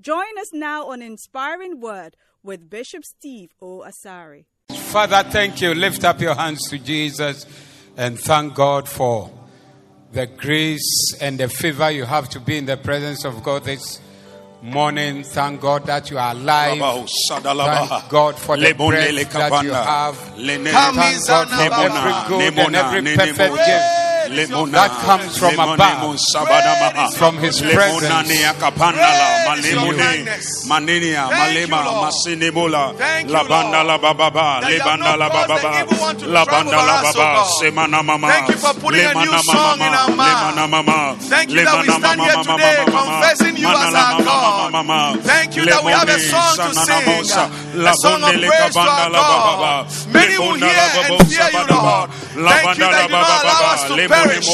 Join us now on Inspiring Word with Bishop Steve O. Asari. Father, thank you. Lift up your hands to Jesus and thank God for the grace and the favor you have to be in the presence of God this morning. Thank God that you are alive. Thank God for the breath that you have. Thank God for every good and every perfect gift that comes from above, from His presence. Manenia, Malema, Masinebola, Labanda la Baba, Lebanda la Baba, Labanda la Baba, Semana Mama, Thank you for putting a new song in our Lemana Mama, Thank you that we stand here today confessing you as our God. Thank you that we have a song to sing, a song of praise to our God. Many will hear and fear you, Lord. Thank you that you do not allow us to perish.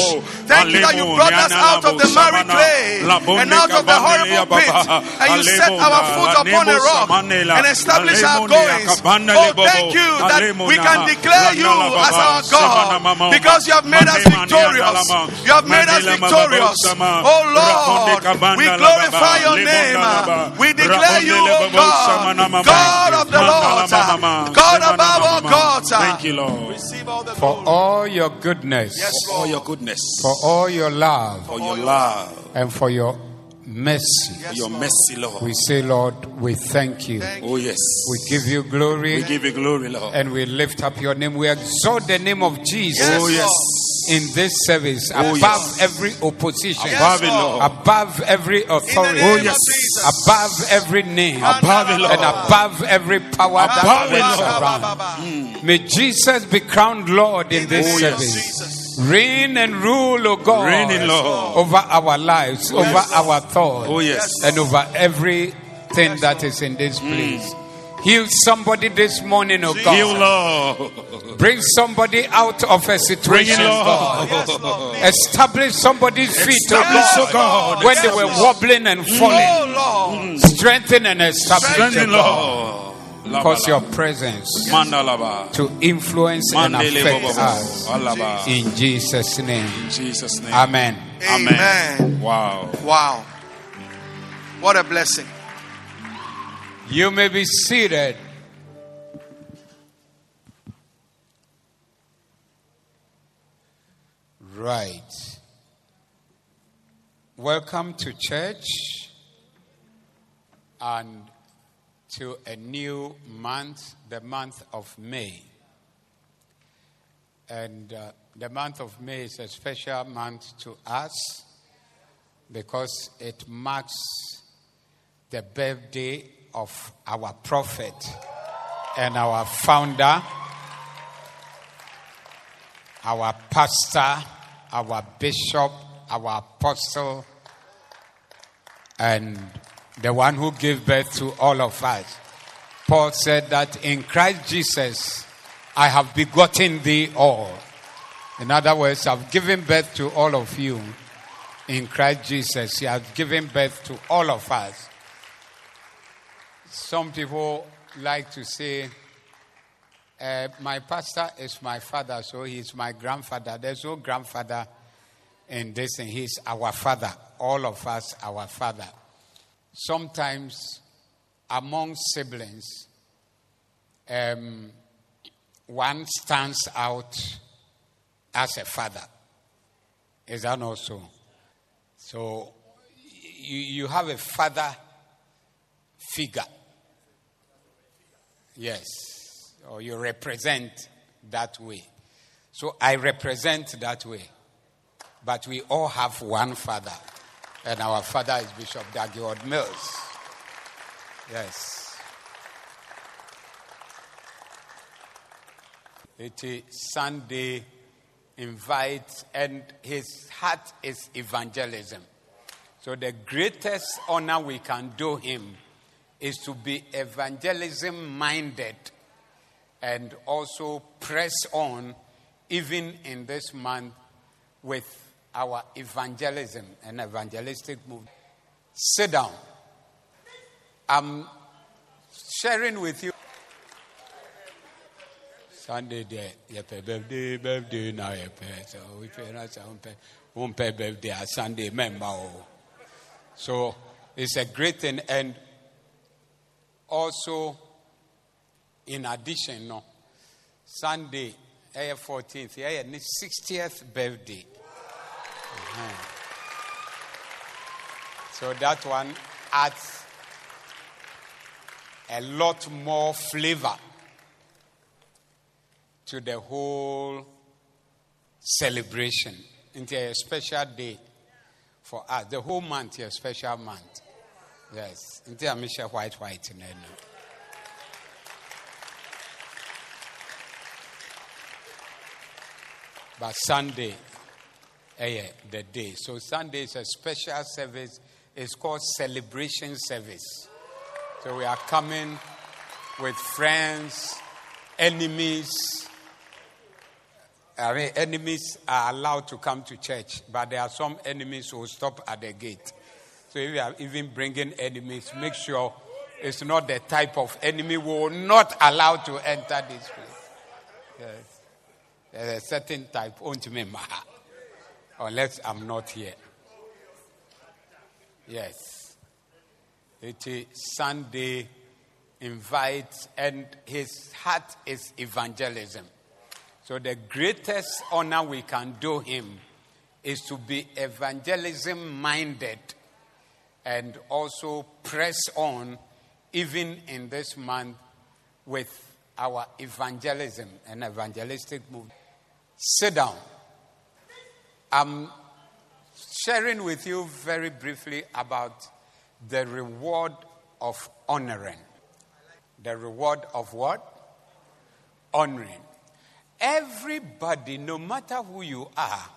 Thank you that you brought us out of the miry clay and out of the horrible pit, and you set our foot upon a rock and establish our goings. Oh, thank you that we can declare you as our God because you have made us victorious. You have made us victorious. Oh Lord, we glorify your name. We declare you, oh God, God of the Lord, God above all gods. Thank you, Lord. Receive all the For glory. all your goodness, Yes, For Lord. your goodness, for all your love, for your love, and for your mercy. for your mercy, Lord. We say, Lord, we thank you. Thank Oh, yes. We give you glory We give you glory, Lord. and we lift up your name. We exalt the name of Jesus Oh, yes. In this service Oh, above yes. every opposition, Above. Lord. above every authority, Oh, yes. Above every name, Above and above every power Above that reigns around. Mm. May Jesus be crowned Lord in this Oh, yes. service. Reign and rule, O God, Reign in, Lord. over our lives, over our thoughts, Oh, yes. and over everything that is in this place. Heal somebody this morning, O God. Heal, Lord. Bring somebody out of a Bring situation, it, Lord. God. Yes, Lord. Establish somebody's feet, oh Establish, oh God. when they were wobbling and mm. falling. Oh Lord. Mm. Strengthen and establish, Strengthen, oh Lord. Cause your presence Mandalaba. to influence and affect us. Alaba. In Jesus' name. In Jesus' name. Amen. Amen. Wow. Wow. What a blessing. You may be seated. Right. Welcome to church and to a new month, the month of May. And uh, the month of May is a special month to us because it marks the birthday of our prophet and our founder, our pastor, our bishop, our apostle, and the one who gave birth to all of us. Paul said that in Christ Jesus, I have begotten thee all. In other words, I've given birth to all of you. In Christ Jesus, He has given birth to all of us. Some people like to say, uh, My pastor is my father, so he's my grandfather. There's no grandfather in this, and he's our father. All of us, our father. Sometimes among siblings, um, one stands out as a father. Is that not so? So you, you have a father figure. Yes. Or you represent that way. So I represent that way. But we all have one father. And our father is Bishop Dag Heward-Mills. Yes. It is Sunday invites, and his heart is evangelism. So the greatest honor we can do him is to be evangelism minded and also press on even in this month with our evangelism and evangelistic movement. Sit down. I'm sharing with you. Sunday day, yɛpɛ birthday birthday na so sɛ wompɛ wompɛ birthday Sunday member. Oh. So it's a great thing and also in addition no Sunday ɛyɛ 14th ɛyɛ ne 60th birthday. Uh-huh. So that one adds a lot more flavor to the whole celebration. Into a special day for us. The whole month is a special month. Yes. Into a mission white white in there. But Sunday, eh, the day. So Sunday is a special service. It's called celebration service. So we are coming with friends, enemies. I mean, enemies are allowed to come to church, but there are some enemies who stop at the gate. So if you are even bringing enemies, make sure it's not the type of enemy we will not allow to enter this place. Yes. There's a certain type, unless oh, I'm not here. Yes. It is Sunday invites, and his heart is evangelism. So the greatest honor we can do him is to be evangelism minded and also press on even in this month with our evangelism and evangelistic movement. Sit down. I'm sharing with you very briefly about the reward of honoring. The reward of what? Honoring. Everybody, no matter who you are,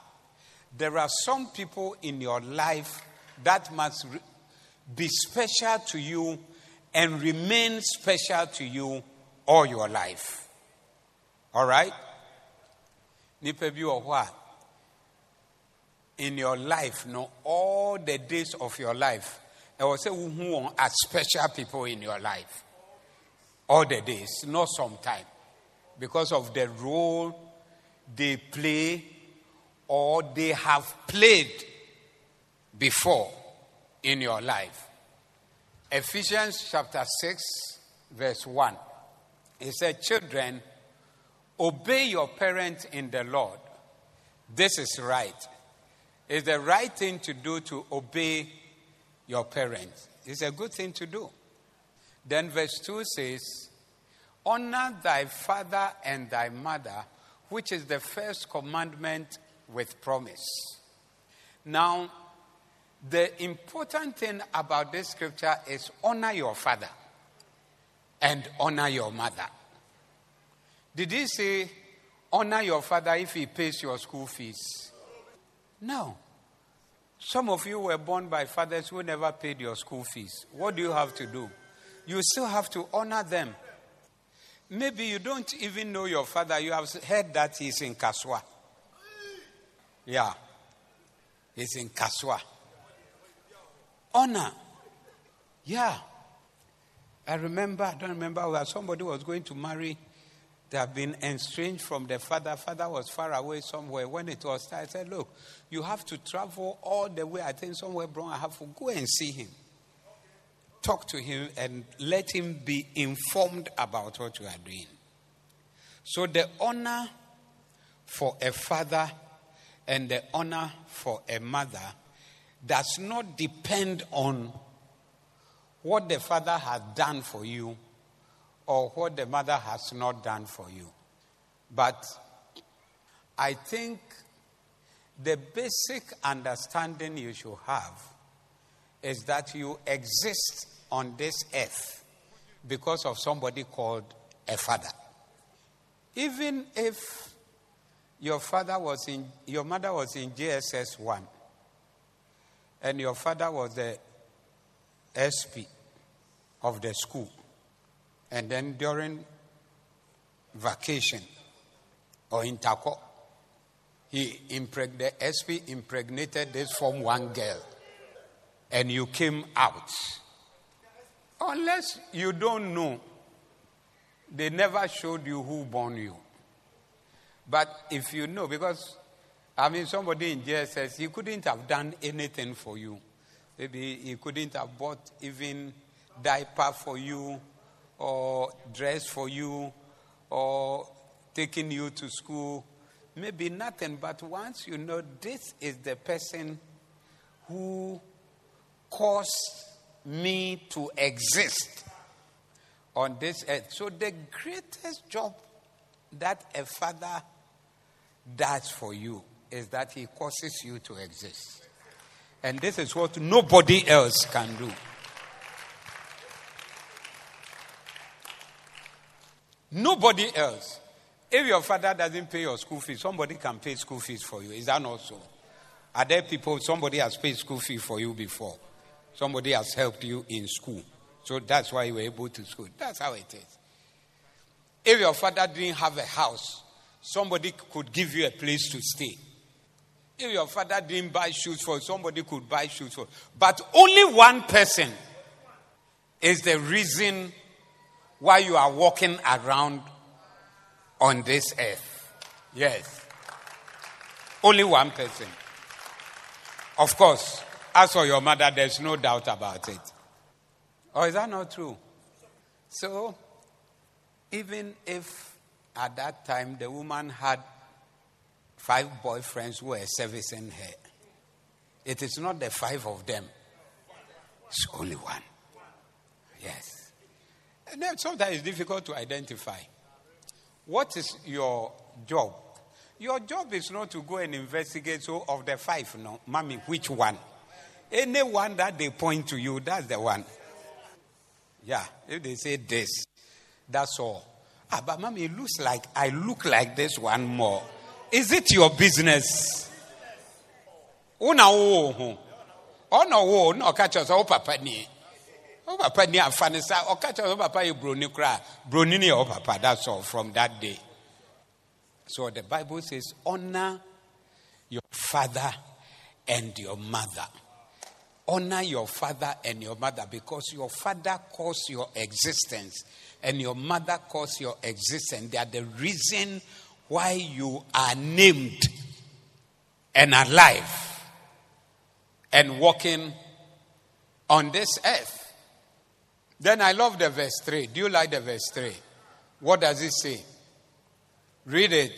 there are some people in your life that must be special to you and remain special to you all your life. All right? nipa bi wɔ in your life no all the days of your life I will say, who are special people in your life all the days not sometime because of the role they play or they have played before in your life ephesians chapter 6 verse 1 it said children Obey your parents in the Lord. This is right. It's the right thing to do to obey your parents. It's a good thing to do. Then verse 2 says, Honor thy father and thy mother, which is the first commandment with promise. Now, the important thing about this scripture is honor your father and honor your mother. Did he say, honor your father if he pays your school fees? No. Some of you were born by fathers who never paid your school fees. What do you have to do? You still have to honor them. Maybe you don't even know your father. You have heard that he's in Kasoa. Yeah. He's in Kasoa. Honor. Yeah. I remember, I don't remember where somebody was going to marry they have been estranged from the father. Father was far away somewhere. When it was time, I said, Look, you have to travel all the way. I think somewhere, bro. I have to go and see him. Talk to him and let him be informed about what you are doing. So, the honor for a father and the honor for a mother does not depend on what the father has done for you or what the mother has not done for you. But I think the basic understanding you should have is that you exist on this earth because of somebody called a father. Even if your father was in your mother was in JSS 1 and your father was the SP of the school. And then during vacation or interco, he impreg- the SP impregnated this Form 1 girl. And you came out. Unless you don't know, they never showed you who born you. But if you know, because I mean, somebody in JSS, he couldn't have done anything for you. Maybe he couldn't have bought even diaper for you, or dress for you, or taking you to school. Maybe nothing, but once you know this is the person who caused me to exist on this earth. So, the greatest job that a father does for you is that he causes you to exist. And this is what nobody else can do. Nobody else. If your father doesn't pay your school fees, somebody can pay school fees for you. Is that not so? Are there people, somebody has paid school fee for you before? Somebody has helped you in school. So that's why you were able to school. That's how it is. If your father didn't have a house, somebody could give you a place to stay. If your father didn't buy shoes for somebody could buy shoes for. But only one person is the reason why you are walking around on this earth. Yes. Only one person. Of course, as for your mother, there's no doubt about it. Or is that not true? So, even if at that time the woman had five boyfriends were servicing her, it is not the five of them, it's only one. Yes. And then sometimes it's difficult to identify. What is your job? Your job is not to go and investigate, so of the five, no, mommy, which one? Any one that they point to you, that's the one. Yeah, if they say this, that's all. Ah, but mommy, it looks like I look like this one more. Is it your business? Una wo Ono wo no catch us oh papa ni. Oh papa ni afane sa o catch us papa e broni kra. Broni ni oh papa that's all from that day. So the Bible says honor your father and your mother. Honor your father and your mother because your father caused your existence and your mother caused your existence. They are the reason why you are named and alive and walking on this earth. Then I love the verse 3. Do you like the verse 3? What does it say? Read it.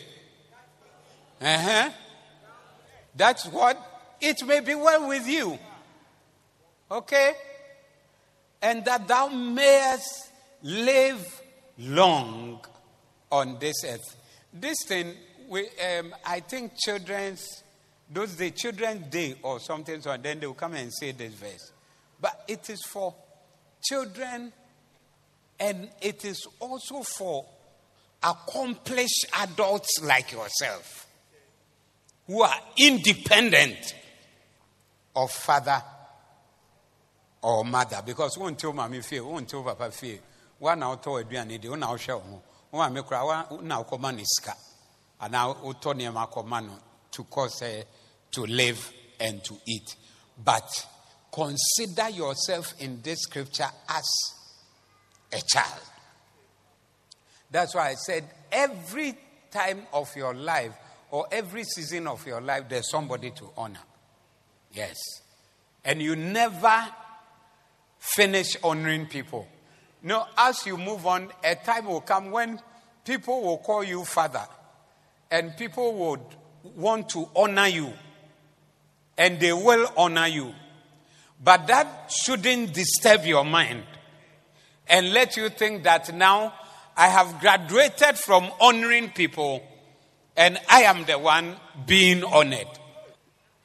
Uh huh. That's what it may be well with you. Okay? And that thou mayest live long on this earth. This thing, we, um, I think children's, those the children's day or something, so then they will come and say this verse. But it is for children and it is also for accomplished adults like yourself who are independent of father or mother because won't tell mommy fear, won't tell papa fear. One out to aduane de, one out show one me kra one now come on iska. And now uto nneɛma no to cause uh, to live and to eat. But consider yourself in this scripture as a child. That's why I said every time of your life or every season of your life, there's somebody to honor. Yes. And you never finish honoring people. No, as you move on, a time will come when people will call you father and people would want to honor you and they will honor you. But that shouldn't disturb your mind and let you think that now I have graduated from honoring people and I am the one being honored.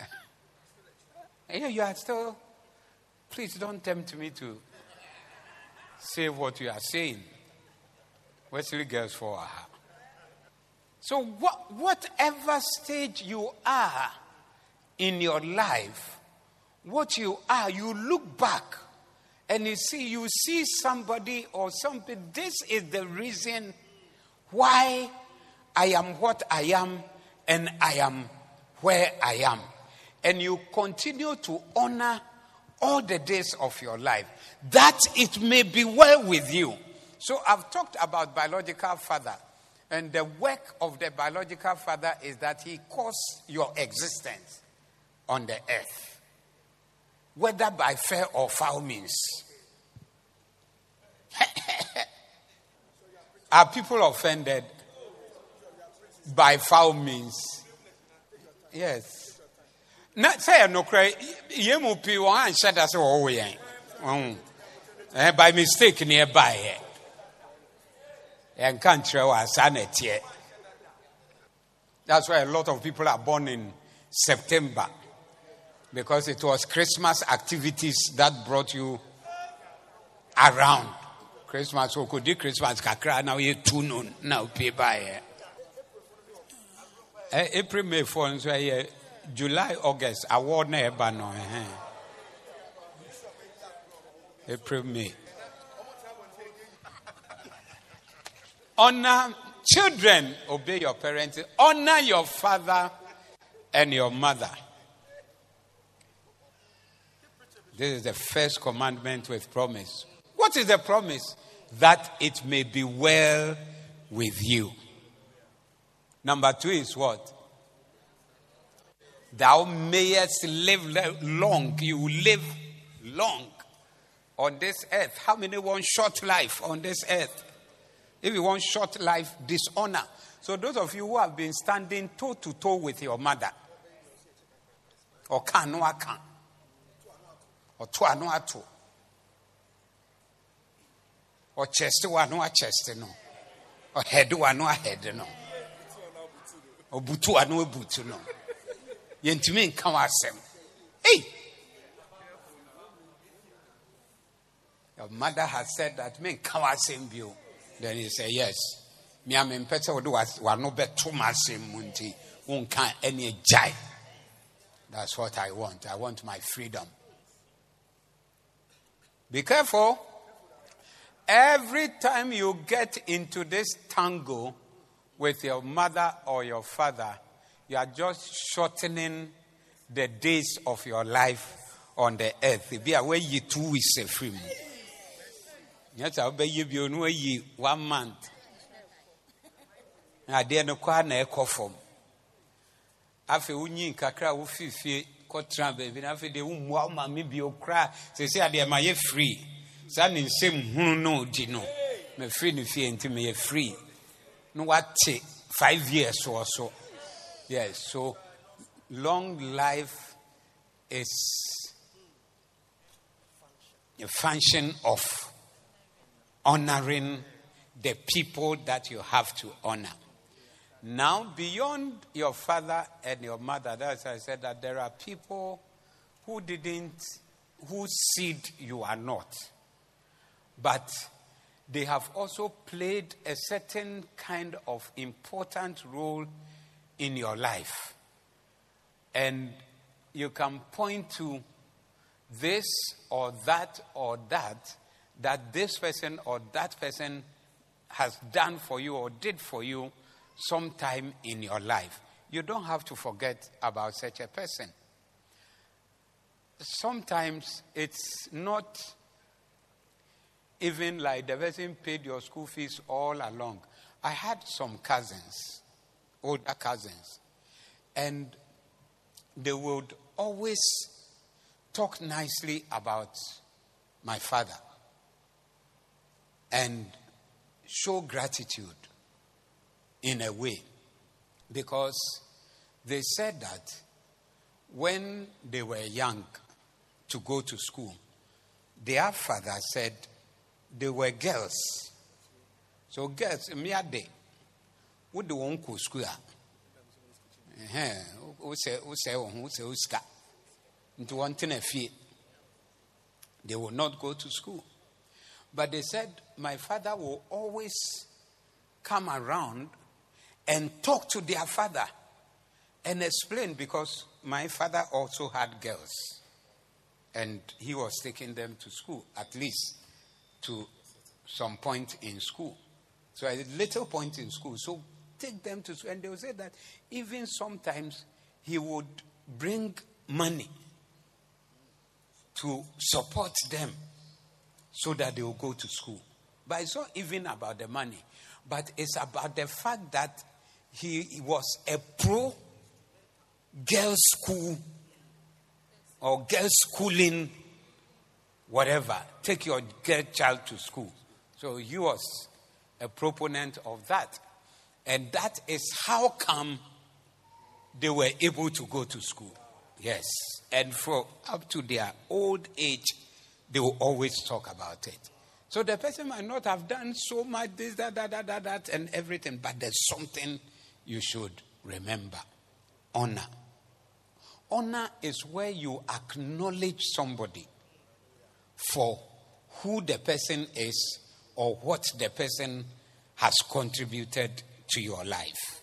Yeah, you are still. Please don't tempt me to say what you are saying. Wesley girls for her. So, what, whatever stage you are in your life, what you are, you look back And you see, you see somebody or something, this is the reason why I am what I am and I am where I am. And you continue to honor all the days of your life, that it may be well with you. So I've talked about biological father. And the work of the biological father is that he caused your existence on the earth, whether by fair or foul means. Are people offended by foul means? Yes. Na say no cry ye mu pi won an hyɛ da sɛ wɔwɔ yɛn. Eh by mistake nearby here yɛnka nkyerɛ wɔ asa na ɛteɛ. That's why a lot of people are born in september. Because it was christmas activities that brought you around. Christmas okodi christmas kakra na woyɛ tu no na wopie baeɛ. April may 4 nso ɛyɛ july august award na ɛba no april may Honor children, obey your parents. Honor your father and your mother. This is the first commandment with promise. What is the promise? That it may be well with you. Number two is what? Thou mayest live long. You live long on this earth. How many want short life on this earth? If you want short life, dishonor. So, those of you who have been standing toe to toe with your mother, or can no can, or to no to, or chest one no chest no, or head one no head no, or butu no Yentumi nka wasɛm. Hey! Your mother has said that me nka wasɛm bio. Then he said, Yes. Me am in pete would no bet too much munti unka any jai. That's what I want. I want my freedom. Be careful. Every time you get into this tangle with your mother or your father, you are just shortening the days of your life on the earth. Be away you two weeks free nyɛ sɛ wobɛyɛ bio no wayi one month. Na adeɛ no kɔa na ɛkɔ fam. Afei wonyi nkakra a wofifie kɔtena baabi na afei deɛ wommua wo ma me bio koraa. Sɛsi adeɛ ma yɛ free. Saa ne nsɛm hunu no di no. Mafiri no fie nti meyɛ free. Na wate five years or so yes so long life is a function of honoring the people that you have to honor. Now, beyond your father and your mother, that's I said that there are people who didn't, whose seed you are not. But they have also played a certain kind of important role in your life. And you can point to this or that or that that this person or that person has done for you or did for you sometime in your life. You don't have to forget about such a person. Sometimes it's not even like the person paid your school fees all along. I had some cousins, older cousins, and they would always talk nicely about my father and show gratitude in a way. Because they said that when they were young to go to school, their father said they were girls. So, girls, miade, one go school? Who say, who say, who say, who say, into one thing, they will not go to school. But they said, My father will always come around and talk to their father and explain because my father also had girls. and he was taking them to school, at least to some point in school. So a little point in school. So take them to school. And they will say that even sometimes he would bring money to support them so that they will go to school. But it's not even about the money, but it's about the fact that he was a pro girls' school or girls' schooling, whatever. Take your girl child to school. So he was a proponent of that. And that is how come they were able to go to school. Yes. And for up to their old age, they will always talk about it. So the person might not have done so much this, that, that, that, that, that, and everything, but there's something you should remember honor. Honor is where you acknowledge somebody for who the person is or what the person has contributed to your life.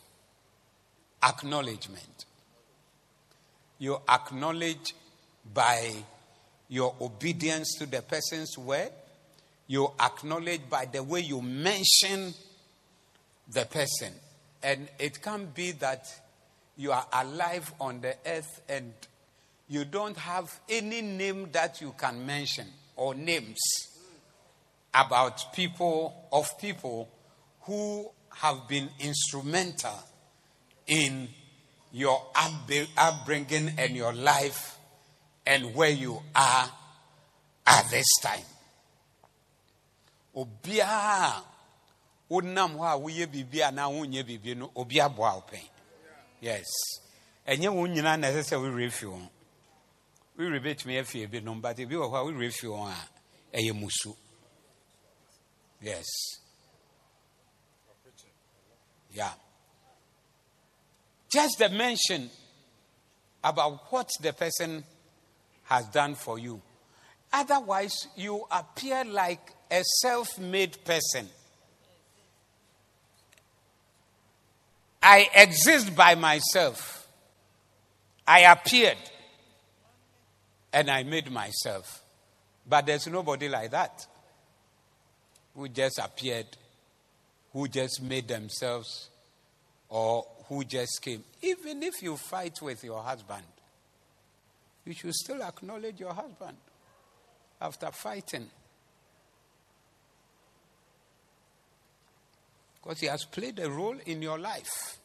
Acknowledgement. You acknowledge by your obedience to the person's word. You acknowledge by the way you mention the person. And it can be that you are alive on the earth and you don't have any name that you can mention or names about people, of people who have been instrumental in your upbringing and your life and where you are at this time. Obiara wonam hɔ a woyɛ biribi a na wonyɛ no obi aboa wo yes. Ɛnyɛ wo nyinaa na ɛsɛ sɛ wowerɛ fi wɔn. Wowerɛ bɛtumi afie bi nom but ebi wɔ hɔ a wowerɛ fi wɔn a ɛyɛ musu. Yes yeah just the mention about what the person has done for you otherwise you appear like a self-made person I exist by myself. I appeared and I made myself. But there's nobody like that who just appeared, who just made themselves, or who just came. Even if you fight with your husband, you should still acknowledge your husband after fighting. Because he has played a role in your life.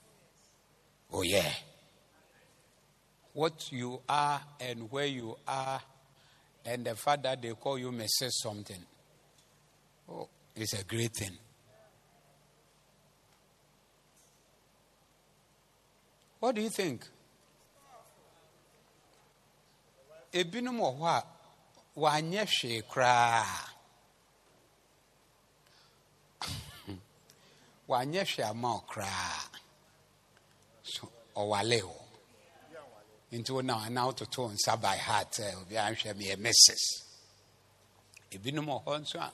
Oh, yeah. What you are and where you are, and the fact that they call you Mrs. Something. Oh, it's a great thing. What do you think? ebinom wɔ hɔ a wɔanyɛ hwee koraa. Wanyɛ hwɛ ama ɔkoraa so ɔwale o nti wo na ana wototo nsa by heart ɛ obi ahwɛ meyɛ mrs ebinom wɔ hɔ nso a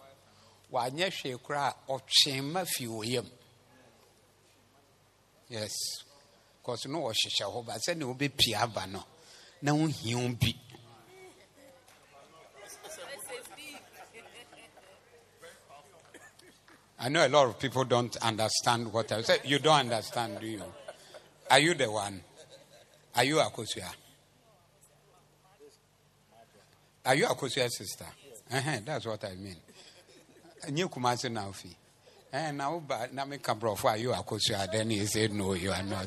wanyɛ hwee koraa ɔtwe ma fi wɔ yam. Yes kɔso no wɔhyehyɛ hɔ ba sɛnea wobɛpie aba no na wohia bi I know a lot of people don't understand what I said. You don't understand, do you? Are you the one? Are you Akosua? Are you Akosua's sister? Uh-huh, that's what I mean. New Kumasi Naufi. And now, but now make a bro for you Akosua. Then he said, No, you are not.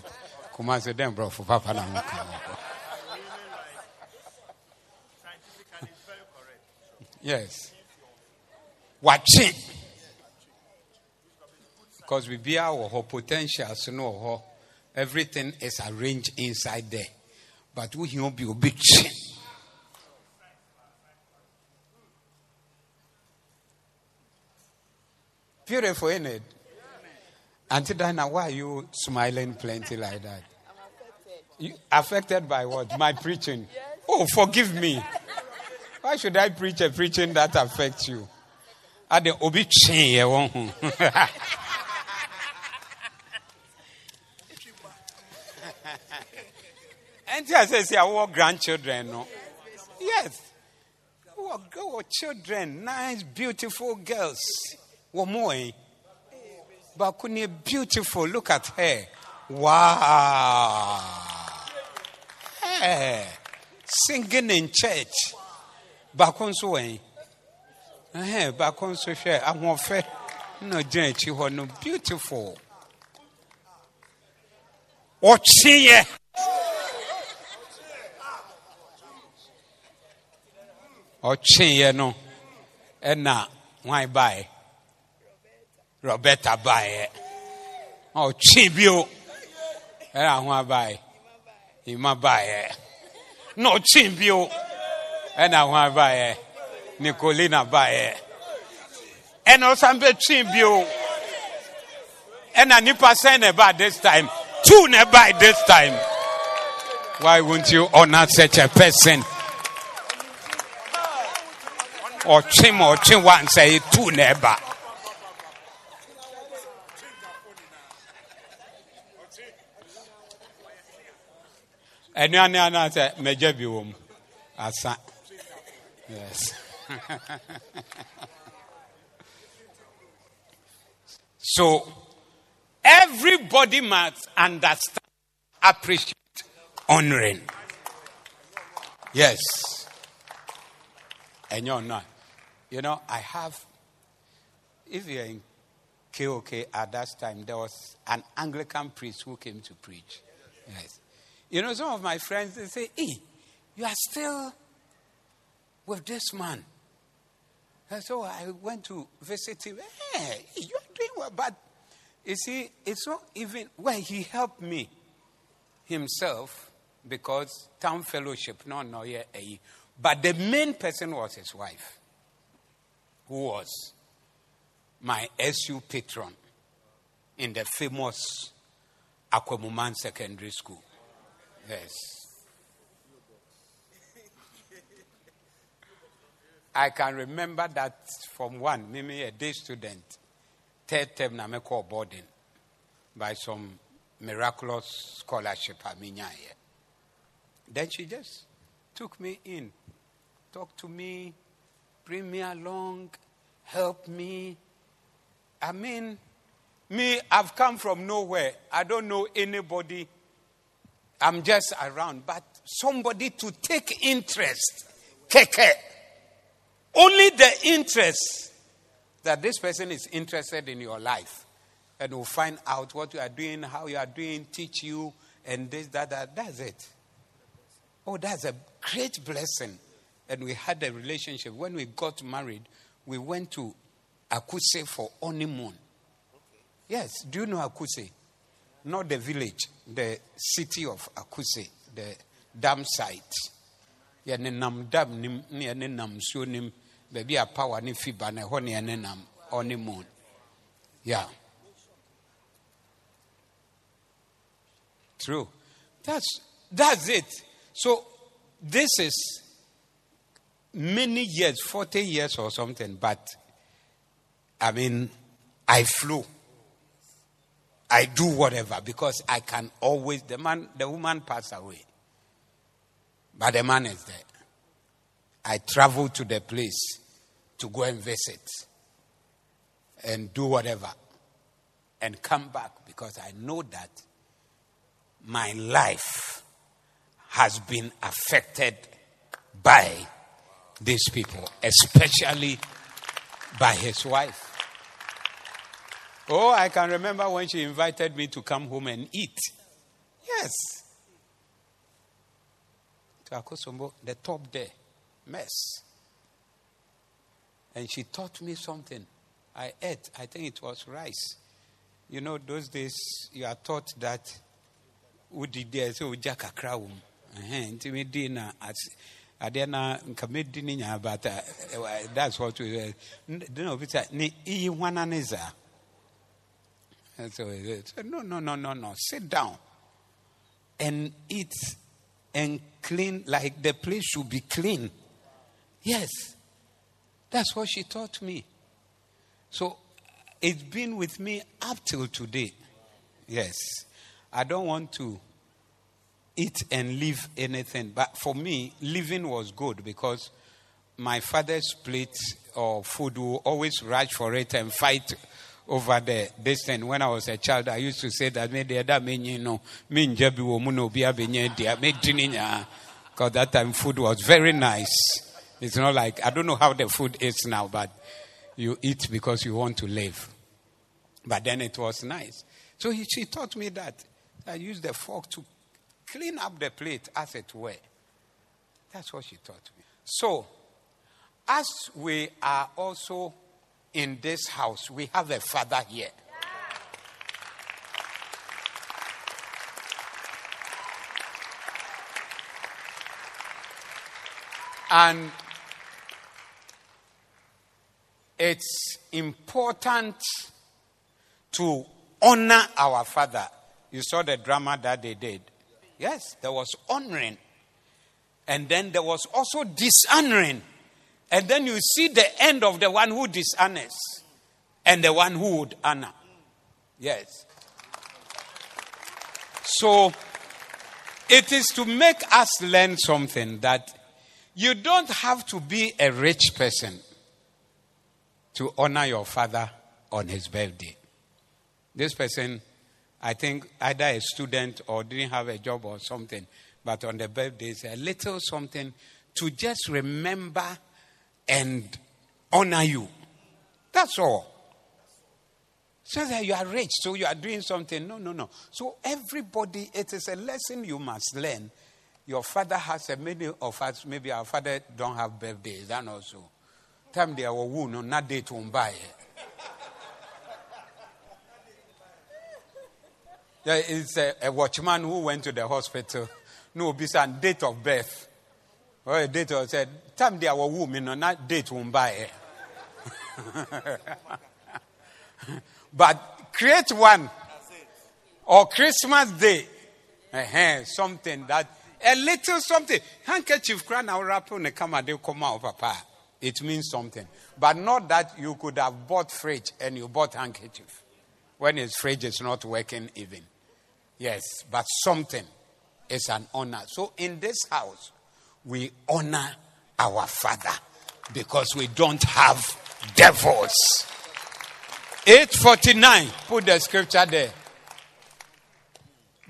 Kumasi then bro for Papa Namuka. Yes. Watching. Because we be our whole potential, potentials, no, everything is arranged inside there. But we will be a big chin. Beautiful, isn't it? Auntie Dana, why are you smiling plenty like that? I'm affected. You, affected by what? My preaching? Yes. Oh, forgive me. Why should I preach a preaching that affects you? The obi And I say, see, our grandchildren, no? Yes. Go children, nice, beautiful girls. One more. Eh? Bakuni, beautiful. Look at her. Wow. Hey. Singing in church. Bakun so eh. Eh, bakun so share. Ahofe. No gyina akyi hɔ no beautiful. Ɔkyeɛ. ɔkyeeɛ no ɛna hwan baeɛ roberta baeɛ ɔkyee bio ɛna hwan baeɛ ima baeɛ na ɔkyee bio ɛna hwan baeɛ nicolina baeɛ ɛna ɔsan bɛtwee bio ɛna nipa na ɛbaa this time. Two ɛbaa this time. Why won't you honor such a person? Ɔtwe ma ɔtwe wansa etu na ɛba. ɛnuane anaasɛ mɛgya bi wɔ asa yes so everybody must understand appreciate honoring yes and you're not you know, I have, if you're in KOK at that time, there was an Anglican priest who came to preach. Yes. You know, some of my friends, they say, hey, you are still with this man. And so I went to visit him. Hey, you are doing well. But you see, it's not even, well, he helped me himself because town fellowship, no, no, yeah, eh. but the main person was his wife who was my SU patron in the famous Akwamuman Secondary School. Yes. I can remember that from one, maybe a day student, third term na call boarding by some miraculous scholarship i mean Then she just took me in, talked to me, bring me along, help me. I mean, me, I've come from nowhere. I don't know anybody. I'm just around. But somebody to take interest. Keke. Only the interest that this person is interested in your life. And will find out what you are doing, how you are doing, teach you, and this, that, that. That's it. Oh, that's a great blessing and we had a relationship. When we got married, we went to Akuse for honeymoon. Yes, do you know Akuse? Not the village, the city of Akuse, the dam site. yɛne nam dam nim ne yɛne nam nsuo nim a power ne ɛhɔ ne yɛne nam honeymoon yeah true that's that's it so this is many years, 40 years or something, but I mean, I flew. I do whatever because I can always, the man, the woman passed away. But the man is there. I travel to the place to go and visit and do whatever and come back because I know that my life has been affected by these people, especially by his wife. Oh, I can remember when she invited me to come home and eat. Yes. To Akosombo, the top there, mess. And she taught me something. I ate, I think it was rice. You know, those days you are taught that Udi there, so Jaka Krawum. Intimidina adeɛ na nka mɛdi ne nyaa but uh, that's what we then obi sɛ ne za so no no no no no. Sit down. And eat and clean like the place should be clean. Yes. That's what she taught me. So it's been with me up till today. Yes. I don't want to eat and leave anything. But for me, living was good because my father's plate or food, will always rush for it and fight over the this thing. When I was a child, I used to say that me the other me you know me njabi wo muno bi abenye dia me dininya because that time food was very nice. It's not like I don't know how the food is now, but you eat because you want to live. But then it was nice. So he, she taught me that I use the fork to clean up the plate as it were. That's what she taught me. So, as we are also in this house, we have a father here. And it's important to honor our father. You saw the drama that they did. Yes, there was honoring. And then there was also dishonoring. And then you see the end of the one who dishonors and the one who would honor. Yes. So it is to make us learn something that you don't have to be a rich person to honor your father on his birthday. This person, I think, either a student or didn't have a job or something, but on the birthday, a little something to just remember and honor you. That's all. So that you are rich, so you are doing something. No, no, no. So everybody, it is a lesson you must learn. Your father has a many of us, maybe our father don't have birthdays, and also. Time they are no, not date won't buy. There is a, a, watchman who went to the hospital. No, bisa date of birth. Or a date of said, time they are woman, no, not date won't buy. but create one. Or Christmas Day. Uh-huh, something that a little something. Handkerchief crown our wrap on the camera, they come out, papa. It means something. But not that you could have bought fridge and you bought handkerchief. When his fridge is not working even. Yes, but something is an honor. So in this house, we honor our father because we don't have devils. 849. Put the scripture there.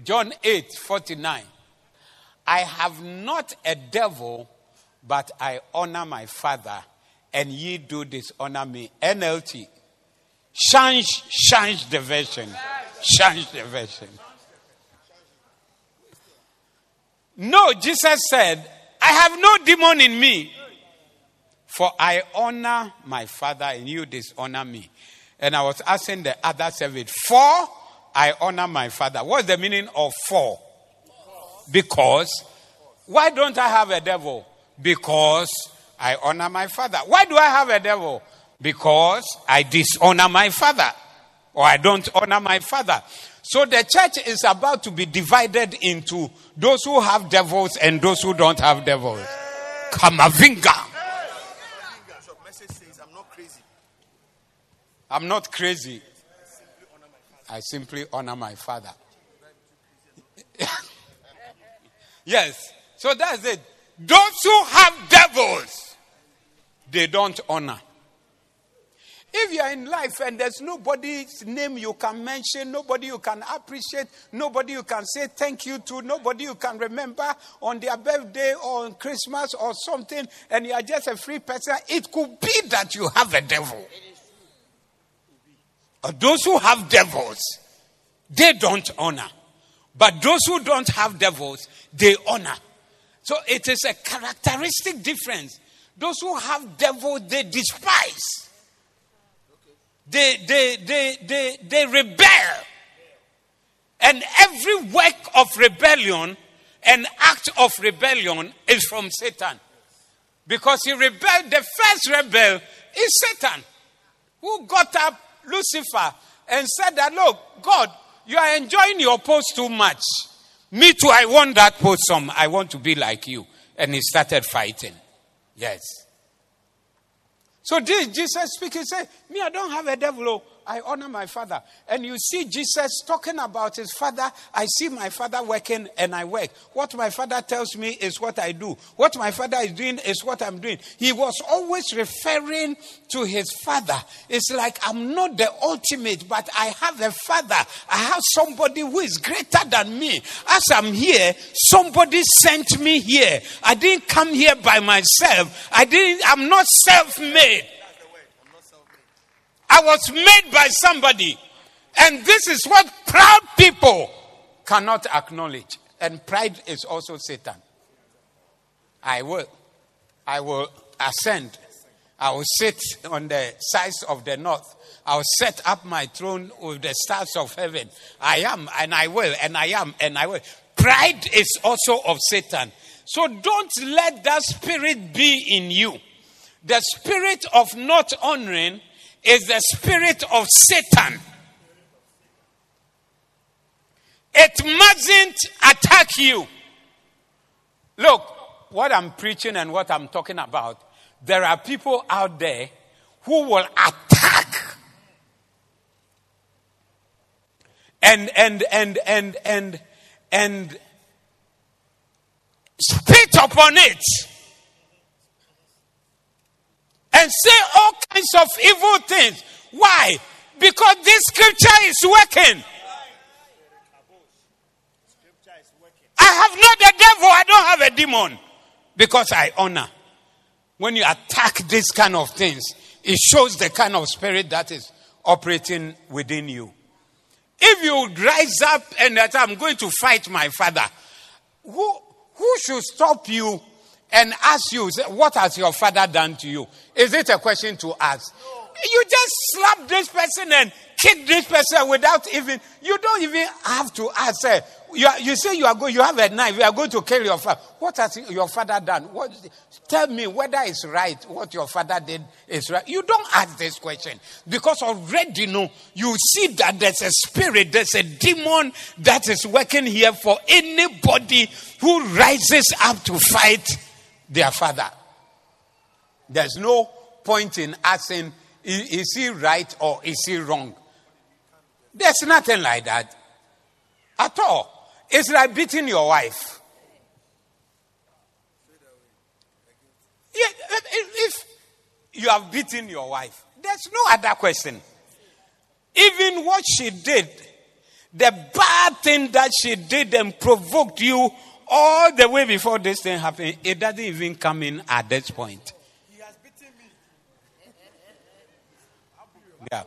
John 8 49. I have not a devil, but I honor my father, and ye do dishonor me. NLT. Change, change the version. Change the version. No, Jesus said, I have no demon in me. For I honor my father and you dishonor me. And I was asking the other servant, for I honor my father. What's the meaning of for? Because. Why don't I have a devil? Because I honor my father. Why do I have a devil? Because I dishonor my father. Or I don't honor my father. So the church is about to be divided into those who have devils and those who don't have devils. Kamavinga. I'm not crazy. I simply honor my father. yes. So that's it. Those who have devils, they don't honor. If you are in life and there's nobody's name you can mention, nobody you can appreciate, nobody you can say thank you to, nobody you can remember on their birthday or on Christmas or something, and you are just a free person, it could be that you have a devil. Those who have devils, they don't honor. But those who don't have devils, they honor. So it is a characteristic difference. Those who have devils, they despise. They, they, they, they, they rebel. And every work of rebellion, an act of rebellion, is from Satan. Because he rebelled, the first rebel is Satan, who got up Lucifer and said that, look, God, you are enjoying your post too much. Me too, I want that post some. I want to be like you. And he started fighting. Yes. So this Jesus speaking, say, me, I don't have a devil, oh, I honor my father. And you see Jesus talking about his father. I see my father working and I work. What my father tells me is what I do. What my father is doing is what I'm doing. He was always referring to his father. It's like I'm not the ultimate, but I have a father. I have somebody who is greater than me. As I'm here, somebody sent me here. I didn't come here by myself. I didn't, I'm not self-made. I was made by somebody. And this is what proud people cannot acknowledge. And pride is also Satan. I will. I will ascend. I will sit on the sides of the north. I will set up my throne with the stars of heaven. I am, and I will, and I am, and I will. Pride is also of Satan. So don't let that spirit be in you. The spirit of not honoring is the spirit of Satan. It mustn't attack you. Look, what I'm preaching and what I'm talking about, there are people out there who will attack and and and and and and spit upon it and say all kinds of evil things. Why? Because this scripture is working. I have not the devil, I don't have a demon. Because I honor. When you attack these kind of things, it shows the kind of spirit that is operating within you. If you rise up and that I'm going to fight my father, who, who should stop you and ask you, What has your father done to you? Is it a question to ask? You just slap this person and kick this person without even, you don't even have to ask. Uh, you, are, you say you are going, you have a knife, you are going to kill your father. What has your father done? What, tell me whether it's right, what your father did is right. You don't ask this question because already you know, you see that there's a spirit, there's a demon that is working here for anybody who rises up to fight their father. There's no point in asking, is he right or is he wrong? There's nothing like that at all. It's like beating your wife. Yeah, if you have beaten your wife, there's no other question. Even what she did, the bad thing that she did and provoked you all the way before this thing happened, it doesn't even come in at this point. Yeah.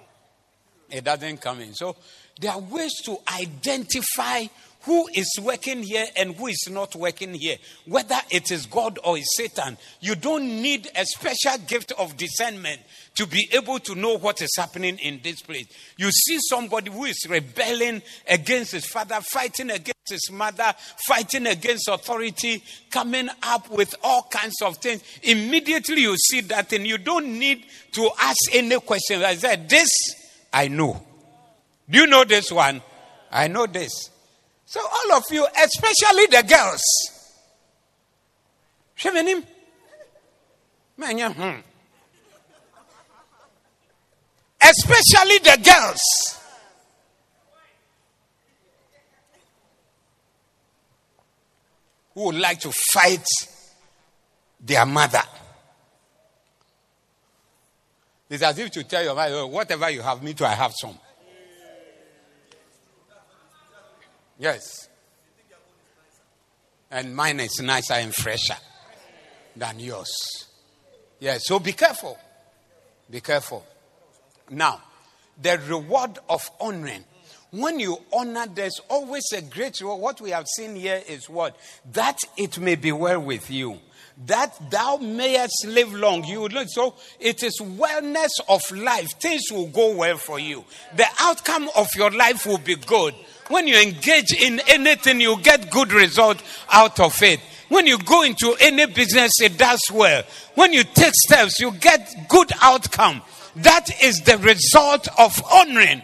It doesn't come in. So there are ways to identify who is working here and who is not working here, whether it is God or is Satan. You don't need a special gift of discernment to be able to know what is happening in this place. You see somebody who is rebelling against his father, fighting against his mother, fighting against authority, coming up with all kinds of things. Immediately you see that, and you don't need to ask any questions. I said, This I know. Do you know this one? I know this. So, all of you, especially the girls, Shemanim, hmm. especially the girls. Who would like to fight their mother? It's as if to tell your mother, oh, whatever you have, me too, I have some. Yes. And mine is nicer and fresher than yours. Yes, so be careful. Be careful. Now, the reward of honoring. When you honor, there's always a great reward. What we have seen here is what? That it may be well with you that thou mayest live long. You would look so it is wellness of life. Things will go well for you. The outcome of your life will be good. When you engage in anything, you get good result out of it. When you go into any business, it does well. When you take steps, you get good outcome. That is the result of honoring.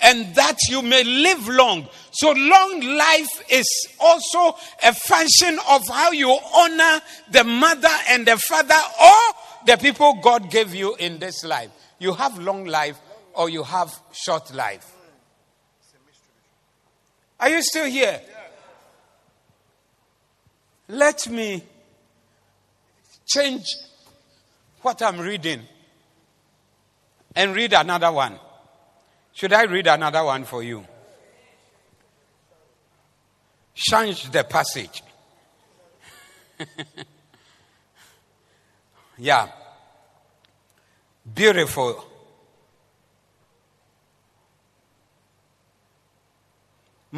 And that you may live long. So long life is also a function of how you honor the mother and the father or the people God gave you in this life. You have long life or you have short life. Are you still here? Let me change what I'm reading and read another one. Should I read another one for you? Change the passage. yeah. Beautiful.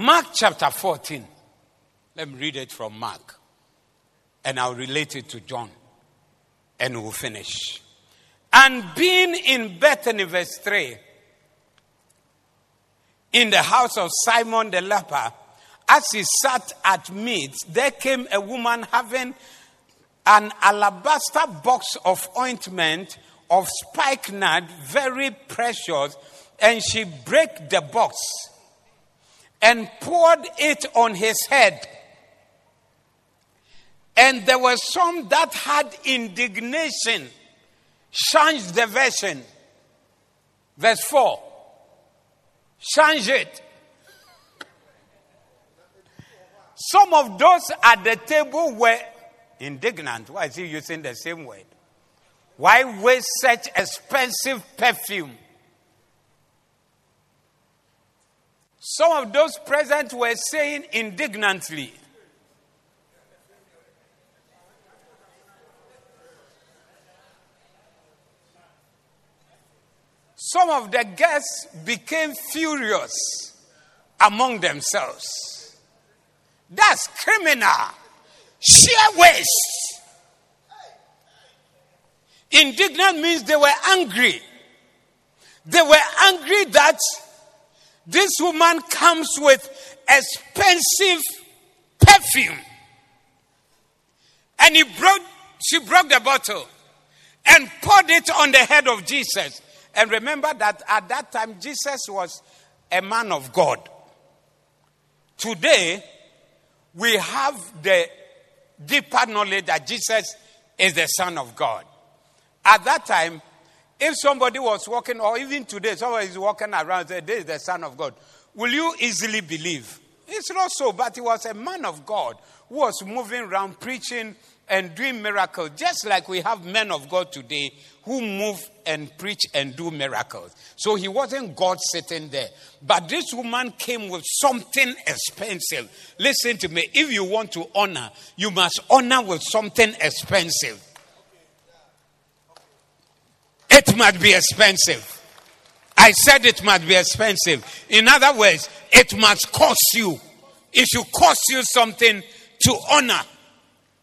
Mark chapter 14. Let me read it from Mark. And I'll relate it to John. And we'll finish. And being in Bethany, verse 3, in the house of Simon the leper, as he sat at meat, there came a woman having an alabaster box of ointment of spikenard, very precious, and she broke the box and poured it on his head. And there were some that had indignation. Change the version. Verse 4. Change it. Some of those at the table were indignant. Why is he using the same word? Why waste such expensive perfume? Some of those present were saying indignantly, Some of the guests became furious among themselves. That's criminal. Sheer waste. Indignant means they were angry. They were angry that this woman comes with expensive perfume. And he brought, she broke the bottle and poured it on the head of Jesus. And remember that at that time, Jesus was a man of God. Today, we have the deeper knowledge that Jesus is the Son of God. At that time, if somebody was walking, or even today, somebody is walking around say, This is the Son of God, will you easily believe? It's not so, but he was a man of God who was moving around preaching and doing miracles, just like we have men of God today who move and preach and do miracles. So he wasn't God sitting there. But this woman came with something expensive. Listen to me. If you want to honor, you must honor with something expensive. It must be expensive. I said it must be expensive. In other words, it must cost you. It should cost you something to honor.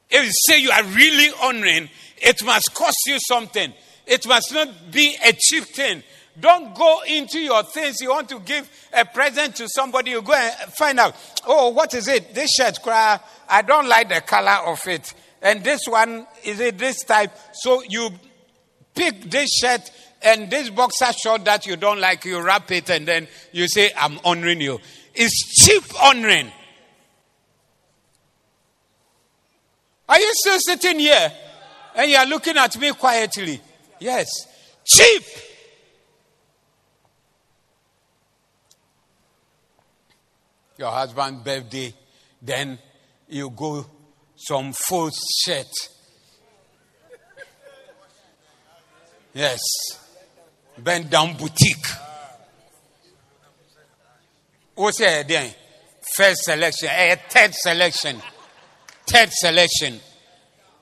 If you say you are really honoring, it must cost you something. It must not be a cheap thing. Don't go into your things. You want to give a present to somebody, you go and find out, oh, what is it? This shirt. I don't like the color of it. And this one, is it this type? So you pick this shirt and this boxer short that you don't like, you wrap it and then you say, I'm honoring you. It's cheap honoring. Are you still sitting here? And you are looking at me quietly. Yes. Cheap. Your husband's birthday, then you go some full shirt. Yes. Bend down boutique. What's it then? First selection, a third selection, third selection.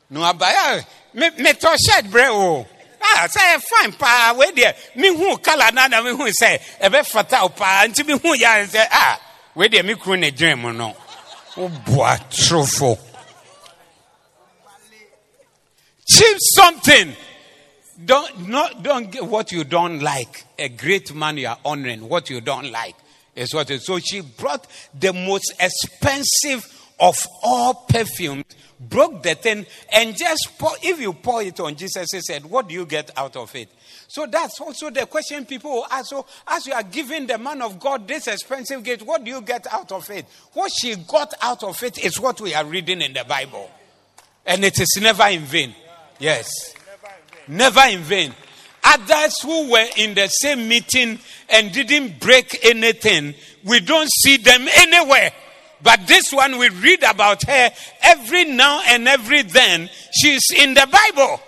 No, abaya. Me me to shirt bre o. Ah, say fine pa we there. Me hu color na na me hu say e be fata pa nti me hu ya say ah we there me kru ne dream no. O boa trofo. Cheap something. Don't not don't get what you don't like. A great man you are honoring. What you don't like is what. It, so she brought the most expensive of all perfumes broke the thing, and just pour, if you pour it on Jesus, he said, What do you get out of it? So that's also the question people will ask. So, as you are giving the man of God this expensive gift, what do you get out of it? What she got out of it is what we are reading in the Bible. And it is never in vain. Yes. Never in vain. others who were in the same meeting and didn't break anything, we don't see them anywhere. But this one, we read about her every now and every then. She's in the Bible.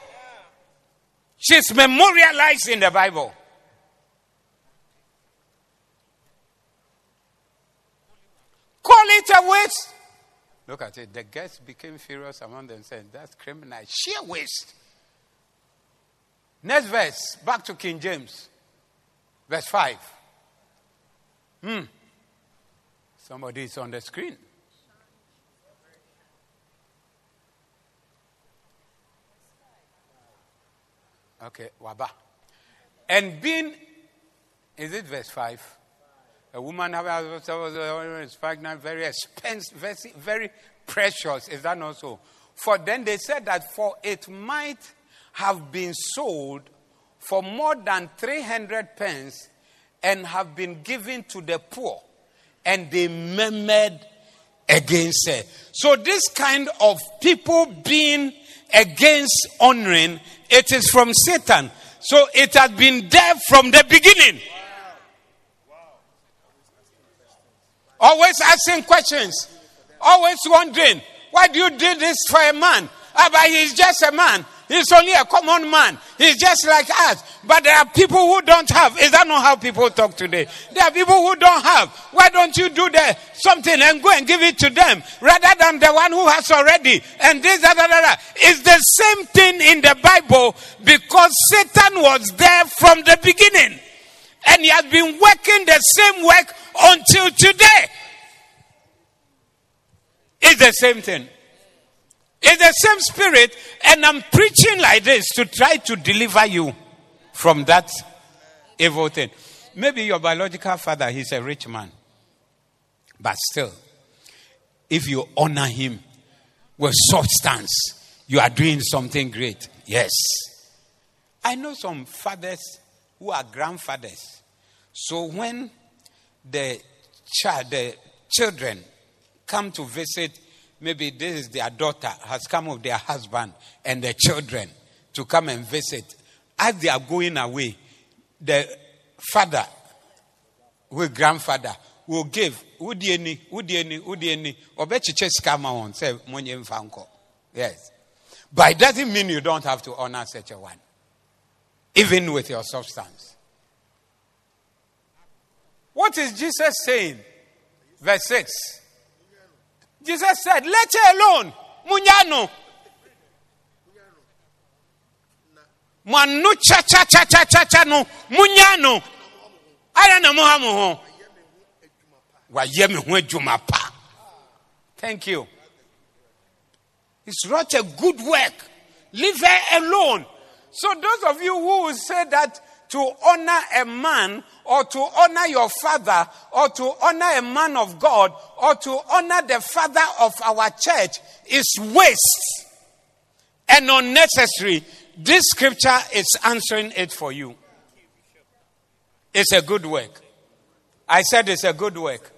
She's memorialized in the Bible. Call it a waste. Look at it. The guests became furious among themselves. That's criminal. Sheer waste. Next verse. Back to King James. Verse 5. Hmm. Somebody is on the screen. Okay, Waba. And being, is it verse 5? A woman is pregnant, very expensive, very, very precious. Is that not so? For then they said that for it might have been sold for more than 300 pence and have been given to the poor. And they murmured against her. So, this kind of people being against honoring, it is from Satan. So, it has been there from the beginning. Always asking questions. Always wondering, why do you do this for a man? Ah, but he's just a man. He's only a common man. He's just like us. But there are people who don't have. Is that not how people talk today? There are people who don't have. Why don't you do the, something and go and give it to them rather than the one who has already? And this, da, da, da. It's the same thing in the Bible because Satan was there from the beginning. And he has been working the same work until today. It's the same thing. It's the same spirit, and I'm preaching like this to try to deliver you from that evil thing. Maybe your biological father, he's a rich man. But still, if you honor him with substance, you are doing something great. Yes. I know some fathers who are grandfathers. So when the child, the children come to visit, maybe this is their daughter, has come with their husband and their children to come and visit. As they are going away, the father, with grandfather, will give udieni udieni udieni obechiche skama on say monye mfanko yes but it doesn't mean you don't have to honor such a one even with your substance what is Jesus saying? Verse 6. Jesus said, Let her alone. Munyano. Manu cha cha cha cha cha cha no. Munyano. Aya na muhamu ho. Wa hu adwuma pa. Thank you. It's such a good work. Leave her alone. So those of you who will say that to honor a man or to honor your father or to honor a man of God or to honor the father of our church is waste and unnecessary. This scripture is answering it for you. It's a good work. I said it's a good work.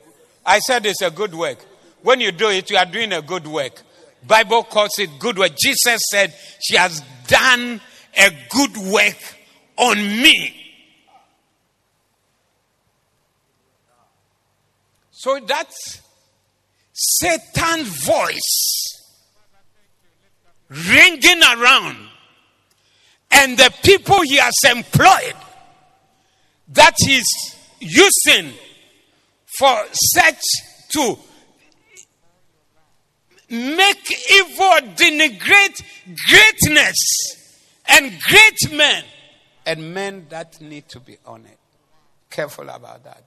I said it's a good work. When you do it, you are doing a good work. Bible calls it good work. Jesus said, She has done a good work on me. So that Satan's voice ringing around, and the people he has employed that he's using for such to make evil denigrate greatness and great men and men that need to be honored. Careful about that.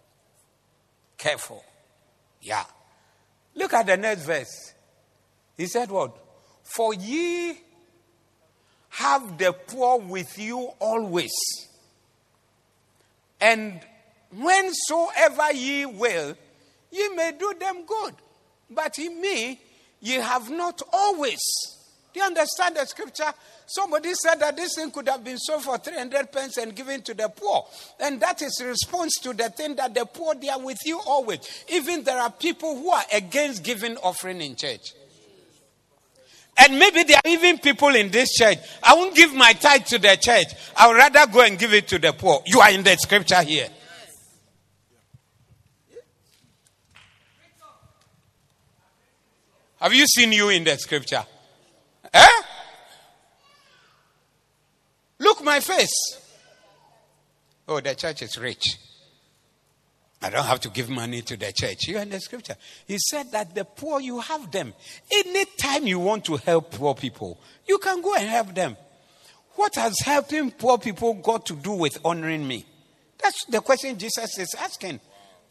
Careful. Yeah. Look at the next verse. He said, What? For ye have the poor with you always. And whensoever ye will, ye may do them good. But in me, ye have not always. Do you understand the scripture? Somebody said that this thing could have been sold for 300 pence and given to the poor. And that is response to the thing that the poor, they are with you always. Even there are people who are against giving offering in church. And maybe there are even people in this church. I won't give my tithe to the church. I would rather go and give it to the poor. You are in the scripture here. Have you seen you in the scripture? Eh? Look my face. Oh, the church is rich. I don't have to give money to the church. You the scripture. He said that the poor, you have them. Anytime you want to help poor people, you can go and help them. What has helping poor people got to do with honoring me? That's the question Jesus is asking.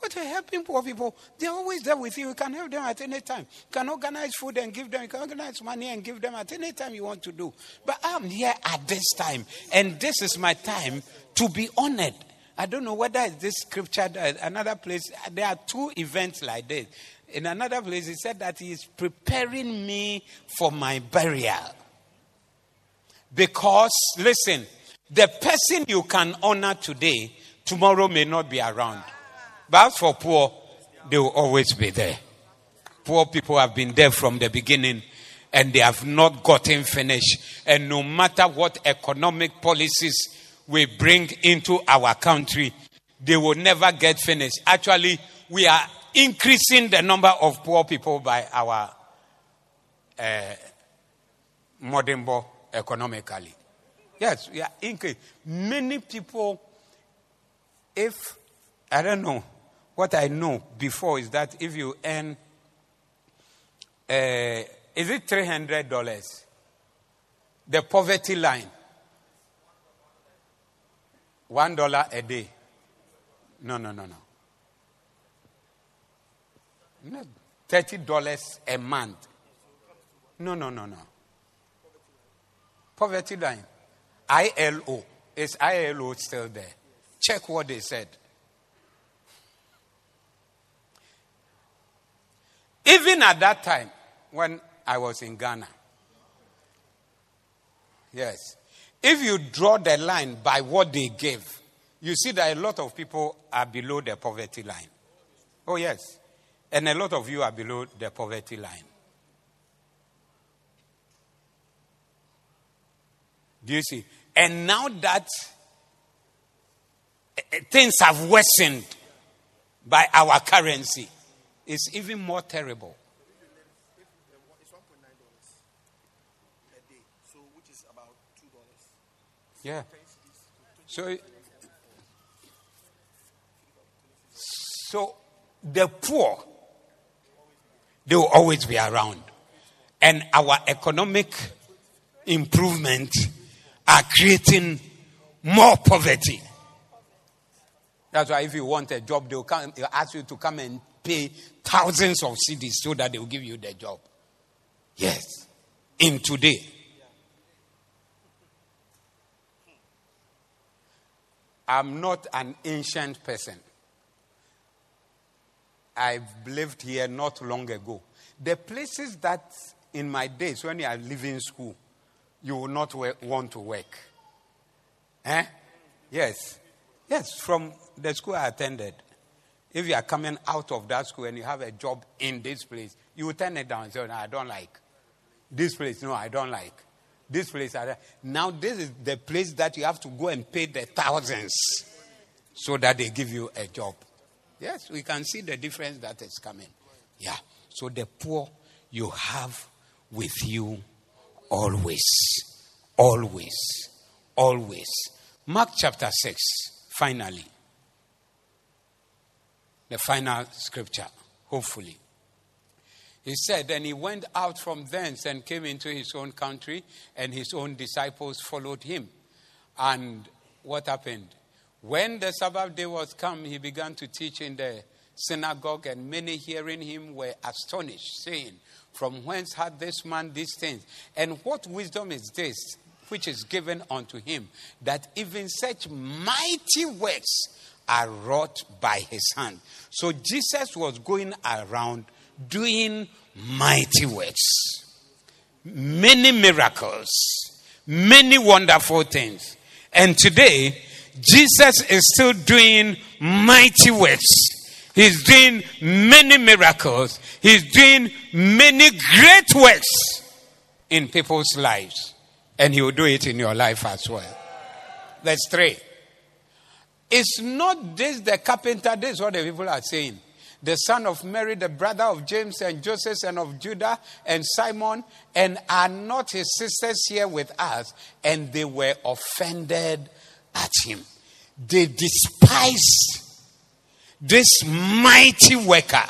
Are helping poor people? They're always there with you. You can help them at any time. You can organize food and give them. You can organize money and give them at any time you want to do. But I'm here at this time, and this is my time to be honored. I don't know whether it's this scripture, uh, another place. Uh, there are two events like this. In another place, he said that he is preparing me for my burial. Because, listen, the person you can honor today, tomorrow may not be around. But for poor, they will always be there. Poor people have been there from the beginning and they have not gotten finished. And no matter what economic policies we bring into our country, they will never get finished. Actually, we are increasing the number of poor people by our uh, modern economically. Yes, we are increasing. Many people, if, I don't know, what I know before is that if you earn, uh, is it $300? The poverty line. One dollar a day. No, no, no, no. no $30 a month. No, no, no, no. Poverty line. ILO. Is ILO still there? Check what they said. Even at that time, when I was in Ghana, yes, if you draw the line by what they gave, you see that a lot of people are below the poverty line. Oh, yes. And a lot of you are below the poverty line. Do you see? And now that eh, things have worsened by our currency, it's even more terrible. Yeah. So, so the poor, they will always be around. And our economic improvement are creating more poverty. That's why if you want a job, they'll, come, they'll ask you to come and pay thousands of cedis so that they will give you the job. Yes. In today. I'm not an ancient person. I've lived here not long ago. The places that in my days when you are leaving school, you will not want to work. Eh? Yes. Yes, from the school I attended. If you are coming out of that school and you have a job in this place, you will turn it down and say, no, I don't like. This place, no, I don't like. This place. Now, this is the place that you have to go and pay the thousands so that they give you a job. Yes, we can see the difference that is coming. Yeah. So the poor you have with you always. Always. Always. Mark chapter 6, finally the final scripture, hopefully. He said, and he went out from thence and came into his own country, and his own disciples followed him. And what happened? When the Sabbath day was come, he began to teach in the synagogue, and many hearing him were astonished, saying, From whence had this man these things? And what wisdom is this which is given unto him, that even such mighty works are wrought by his hand. So Jesus was going around doing mighty works, many miracles, many wonderful things. And today, Jesus is still doing mighty works. He's doing many miracles. He's doing many great works in people's lives, and He will do it in your life as well. Verse 3. Is not this the carpenter? This is what the people are saying. The son of Mary, the brother of James and Joseph, and of Judah and Simon, and are not his sisters here with us? And they were offended at him. They despised this mighty worker,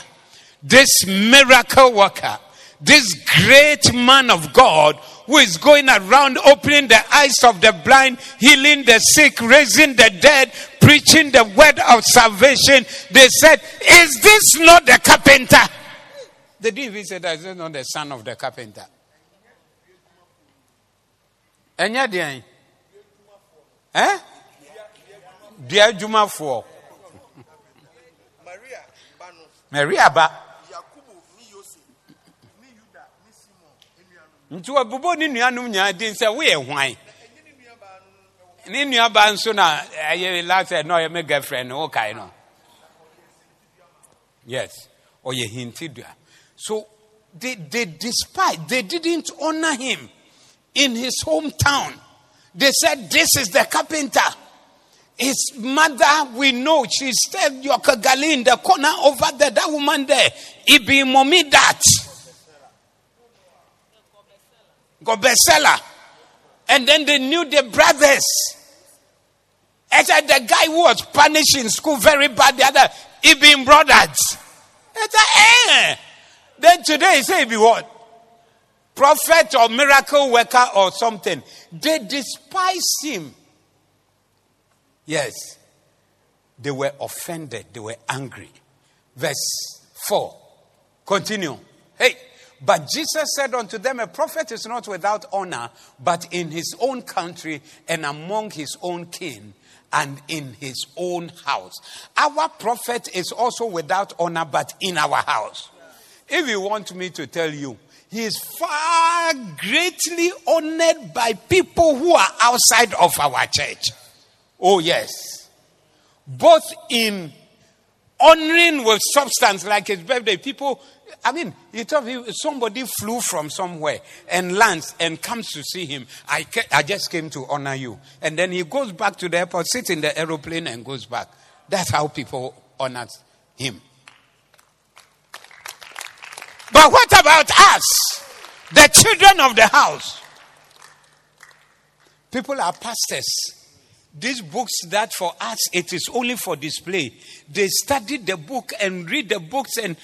this miracle worker, this great man of God who is going around opening the eyes of the blind, healing the sick, raising the dead, preaching the word of salvation. They said, Is this not the carpenter? They didn't even say that is not the son of the carpenter. Enya deɛ eh? Deɛ adwumafoɔ. Maria ba. nti wɔbobɔ ne nuanom nyinaa din sɛ woyɛ hwan ne nuaba nso na eh, ɛyɛ last na ɔyɛ me girlfriend no wokae no yes ɔyɛ hintidua so they, they despise they didn't honor him in his hometown they said this is the carpenter his mother, we know, she said, Yokagali in the corner over there, that woman there, it be mommy that. Gobesela. And then they knew the brothers. And said the guy who was punished in school very bad, the other, he been brothers. And said, eh. Then today he say he be what? Prophet or miracle worker or something. They despise him. Yes. They were offended. They were angry. Verse 4. Continue. Hey. But Jesus said unto them, A prophet is not without honor, but in his own country and among his own kin and in his own house. Our prophet is also without honor, but in our house. If you want me to tell you, he is far greatly honored by people who are outside of our church. Oh, yes. Both in honoring with substance, like his birthday, people I mean, you tell me somebody flew from somewhere and lands and comes to see him. I, I just came to honor you. And then he goes back to the airport, sits in the aeroplane, and goes back. That's how people honor him. But what about us, the children of the house? People are pastors. These books that for us it is only for display. They study the book and read the books and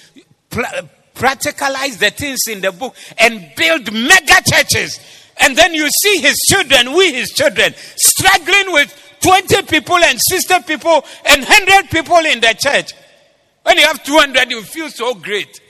practicalize the things in the book and build mega churches. And then you see his children, we his children, struggling with 20 people and 60 people and 100 people in the church. When you have 200, you feel so great.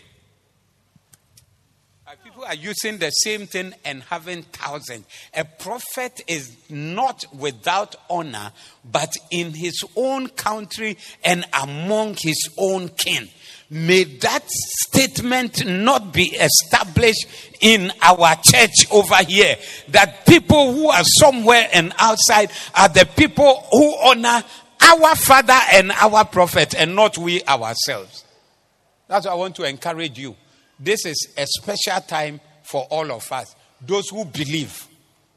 People are using the same thing and having thousands. A prophet is not without honor, but in his own country and among his own kin. May that statement not be established in our church over here. That people who are somewhere and outside are the people who honor our father and our prophet and not we ourselves. That's why I want to encourage you. This is a special time for all of us. Those who believe.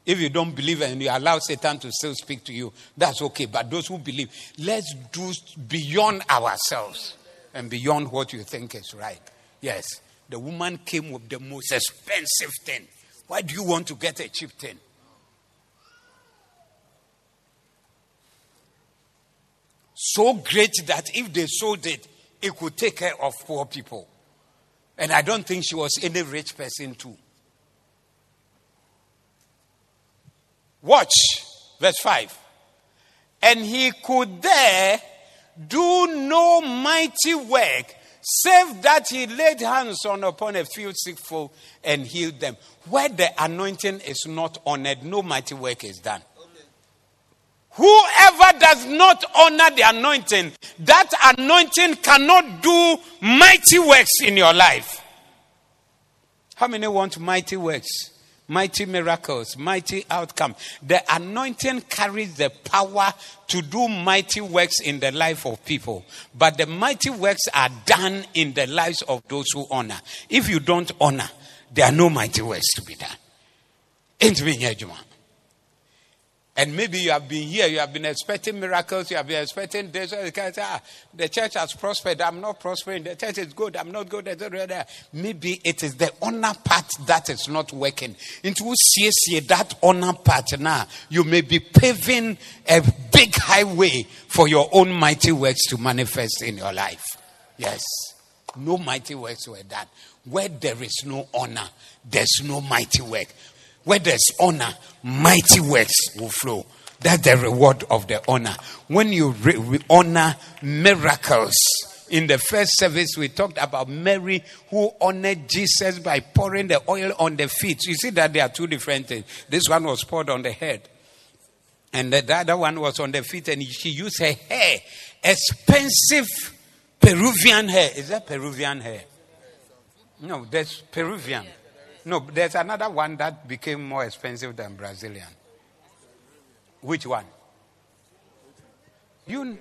If you don't believe and you allow Satan to still speak to you, that's okay. But those who believe, let's do beyond ourselves and beyond what you think is right. Yes, the woman came with the most expensive thing. Why do you want to get a cheap thing? So great that if they sold it, it could take care of poor people. And I don't think she was any rich person, too. Watch verse 5. And he could there do no mighty work save that he laid hands on upon a few sick folk and healed them. Where the anointing is not honored, no mighty work is done. Whoever does not honor the anointing, that anointing cannot do mighty works in your life. How many want mighty works? Mighty miracles, mighty outcome. The anointing carries the power to do mighty works in the life of people. But the mighty works are done in the lives of those who honor. If you don't honor, there are no mighty works to be done. And maybe you have been here, you have been expecting miracles, you have been expecting this. Say, ah, the church has prospered, I'm not prospering. The church is good, I'm not good. Maybe it is the honor part that is not working. Into see that honor part now, you may be paving a big highway for your own mighty works to manifest in your life. Yes. No mighty works were done. Where there is no honor, there's no mighty work. Where there's honor, mighty works will flow. That's the reward of the honor. When you re- re- honor miracles, in the first service, we talked about Mary who honored Jesus by pouring the oil on the feet. You see that there are two different things. This one was poured on the head, and the other one was on the feet, and she used her hair, expensive Peruvian hair. Is that Peruvian hair? No, that's Peruvian. No, there's another one that became more expensive than Brazilian. Which one? You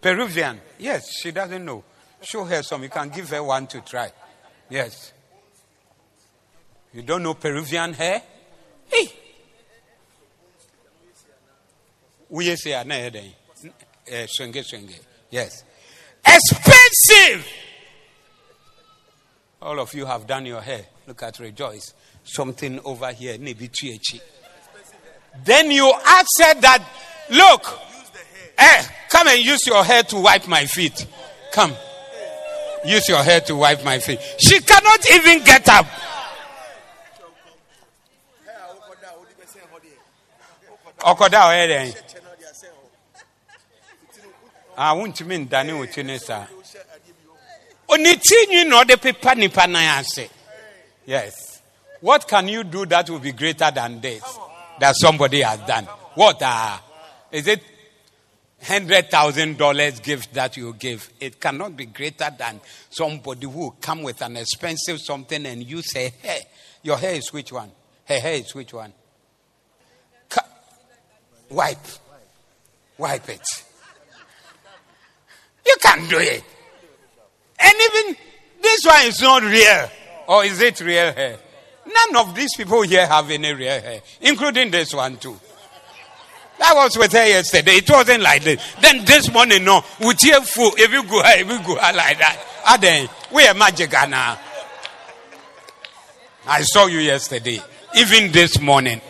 Peruvian. Yes, she doesn't know. Show her some. You can give her one to try. Yes. You don't know Peruvian hair? Hey. We say eh, Yes. Expensive. All of you have done your hair. Look at Rejoice. Something over here. Then you her that, look, eh, come and use your hair to wipe my feet. Come. Use your hair to wipe my feet. She cannot even get up. Okoda oyere. Ah, wuntumi ndane wo tene saa. Oniti no de pepa nipa nan ase. Yes. What can you do that will be greater than this that somebody has done? What uh, is it? Hundred thousand dollars gift that you give. It cannot be greater than somebody who come with an expensive something and you say, "Hey, your hair is which one? Her hair is which one? Ca- wipe, wipe it. You can do it. And even this one is not real. Or is it real hair? None of these people here have any real hair, including this one too. I was with her yesterday. It wasn't like this. Then this morning, no, your food, if you go, if you go like that. Ah, then we are magic now. I saw you yesterday, even this morning.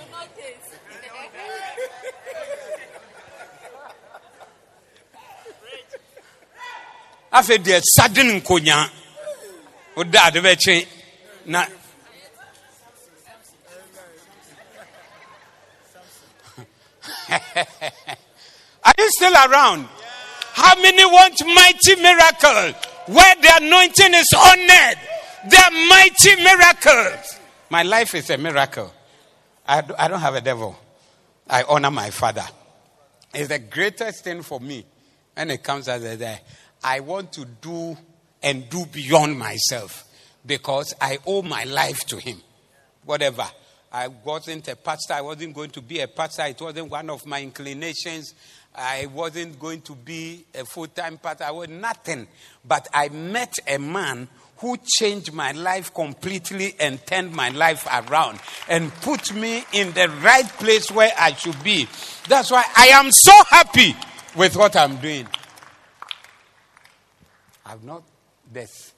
afei deɛ sudden nkonya woda ade bɛkye na Are you still around? How many want mighty miracle where the anointing is honored? The mighty miracles. My life is a miracle. I, I don't have a devil. I honor my father. It's the greatest thing for me when it comes as i want to do and do beyond myself because I owe my life to him. Whatever. I wasn't a pastor. I wasn't going to be a pastor. It wasn't one of my inclinations. I wasn't going to be a full time pastor. I was nothing. But I met a man who changed my life completely and turned my life around and put me in the right place where I should be. That's why I am so happy with what I'm doing. I've not this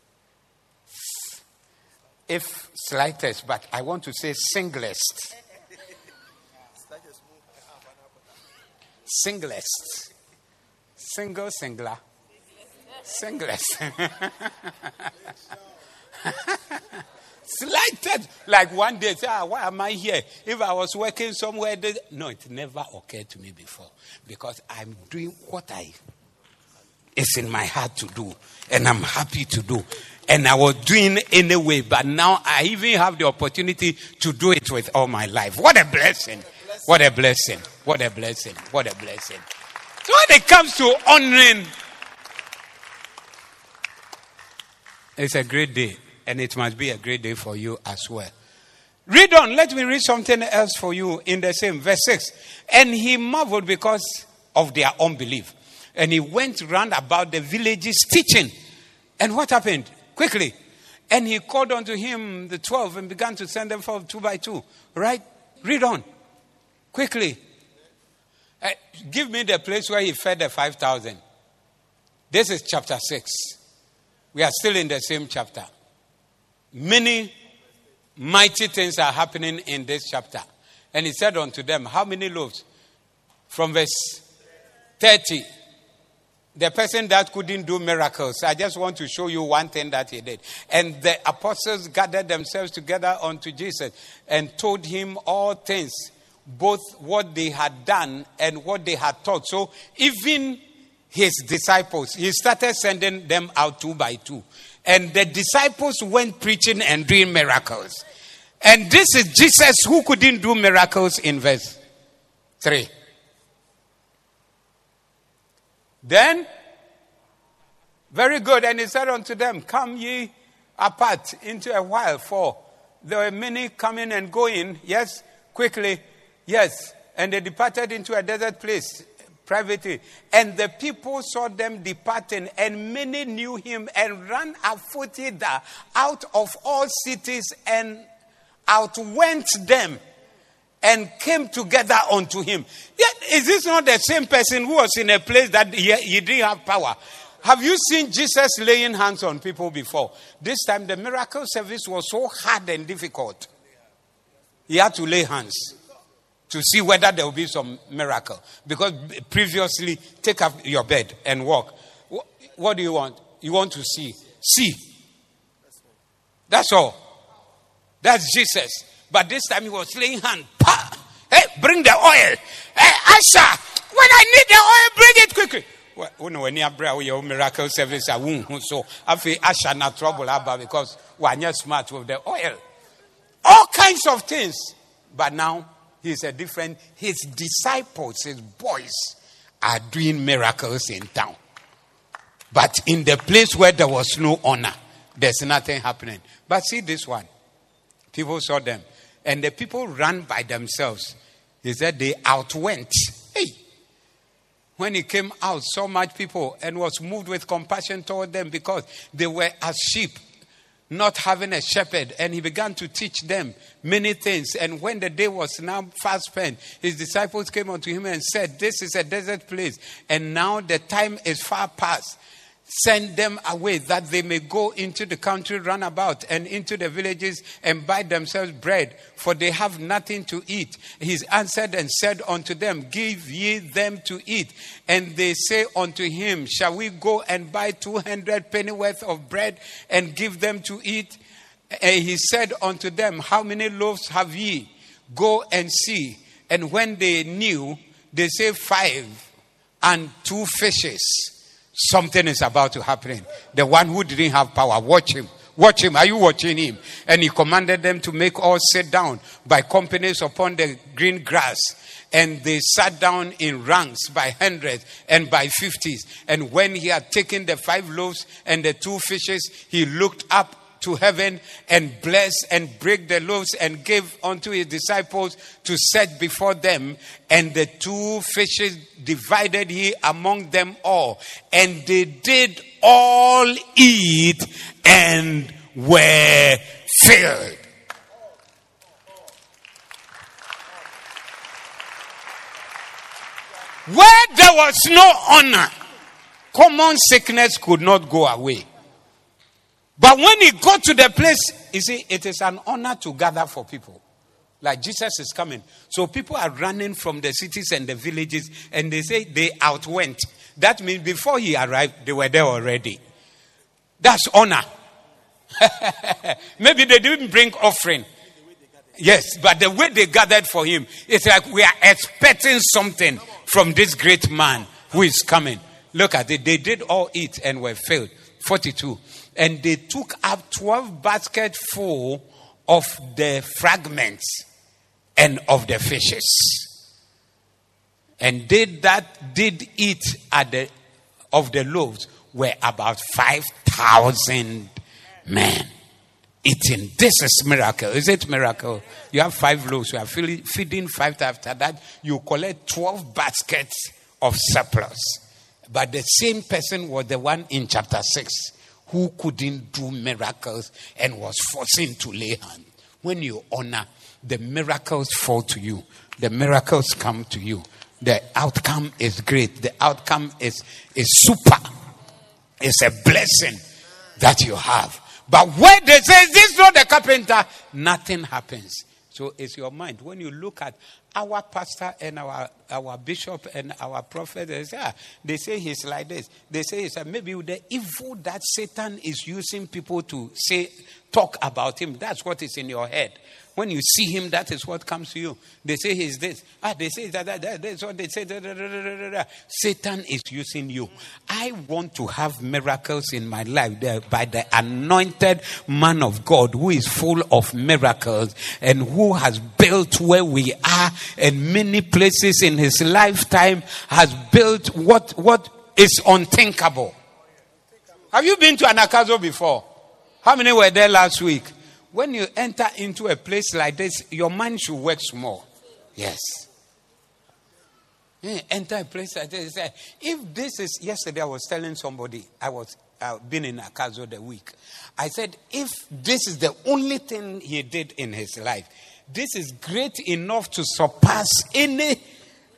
if slightest, but I want to say singlest. Singlest. Single, singular. Singlest. Slighted. Like one day, say, ah, why am I here? If I was working somewhere, no, it never occurred to me before because I'm doing what I is in my heart to do, and I'm happy to do. And I was doing anyway, but now I even have the opportunity to do it with all my life. What a blessing! What a blessing! What a blessing! What a blessing! So when it comes to honoring, it's a great day, and it must be a great day for you as well. Read on. Let me read something else for you in the same verse 6. And he marveled because of their unbelief. And he went round about the villages teaching. And what happened? Quickly. And he called unto him the twelve and began to send them forth two by two. Right? Read on. Quickly. Uh, give me the place where he fed the 5,000. This is chapter 6. We are still in the same chapter. Many mighty things are happening in this chapter. And he said unto them, How many loaves? From verse 30. The person that couldn't do miracles, I just want to show you one thing that he did. And the apostles gathered themselves together unto Jesus and told him all things, both what they had done and what they had taught. So even his disciples, he started sending them out two by two. And the disciples went preaching and doing miracles. And this is Jesus who couldn't do miracles in verse 3. Then, very good. And he said unto them, Come ye apart into a while, for there were many coming and going. Yes, quickly. Yes. And they departed into a desert place privately. And the people saw them departing, and many knew him and ran afoot hither out of all cities and outwent them and came together unto him. Yet, is this not the same person who was in a place that he, he didn't have power? Have you seen Jesus laying hands on people before? This time, the miracle service was so hard and difficult. He had to lay hands to see whether there will be some miracle. Because previously, take up your bed and walk. What do you want? You want to see. See. That's all. That's Jesus. But this time he was laying hand. Hey, bring the oil. Hey, Asha, when I need the oil, bring it quickly. When oh, when you bring oh, your miracle service, I won't. Oh, so I feel Asha not trouble about because not smart with the oil. All kinds of things. But now He's a different, his disciples, his boys, are doing miracles in town. But in the place where there was no honor, there's nothing happening. But see this one. People saw them. And the people ran by themselves. He said they outwent. Hey. When he came out, so much people and was moved with compassion toward them because they were as sheep not having a shepherd, and he began to teach them many things. And when the day was now fast spent, his disciples came unto him and said, This is a desert place, and now the time is far past send them away that they may go into the country run about and into the villages and buy themselves bread for they have nothing to eat. He answered and said unto them give ye them to eat. And they say unto him shall we go and buy 200 pennyworth of bread and give them to eat? And he said unto them how many loaves have ye? Go and see. And when they knew they say five and two fishes Something is about to happen. The one who didn't have power, watch him. Watch him. Are you watching him? And he commanded them to make all sit down by companies upon the green grass. And they sat down in ranks by hundreds and by fifties. And when he had taken the five loaves and the two fishes, he looked up to heaven and bless and break the loaves and give unto his disciples to set before them. And the two fishes divided he among them all. And they did all eat and were filled. Where there was no honor, common sickness could not go away. But when he got to the place, you see, it is an honor to gather for people. Like Jesus is coming. So people are running from the cities and the villages, and they say they outwent. That means before he arrived, they were there already. That's honor. Maybe they didn't bring offering. Yes, but the way they gathered for him, it's like we are expecting something from this great man who is coming. Look at it. They did all eat and were filled. 42 and they took up 12 baskets full of the fragments and of the fishes. And they that did eat at the, of the loaves were about 5,000 men eating. This is miracle. Is it miracle? You have five loaves. You are feeding five. After that, you collect 12 baskets of surplus. But the same person was the one in chapter 6 who couldn't do miracles and was forcing to lay hands. When you honor, the miracles fall to you. The miracles come to you. The outcome is great. The outcome is, is super. It's a blessing that you have. But when they say this is not the carpenter, nothing happens. So it's your mind. When you look at our pastor and our, our bishop and our prophet, they say, ah, they say he's like this. They say he's like, maybe the evil that Satan is using people to say, talk about him, that's what is in your head. When you see him, that is what comes to you. They say he's this. Ah, they say that, that, that that's what they say. Da, da, da, Satan is using you. I want to have miracles in my life by the anointed man of God who is full of miracles and who has built where we are and many places in his lifetime has built what, what is unthinkable. Have you been to Anagkazo before? How many were there last week? When you enter into a place like this, your mind should work small. Yes. You enter a place like this. If this is yesterday, I was telling somebody I was uh, been in Akazo the week. I said, if this is the only thing he did in his life, this is great enough to surpass any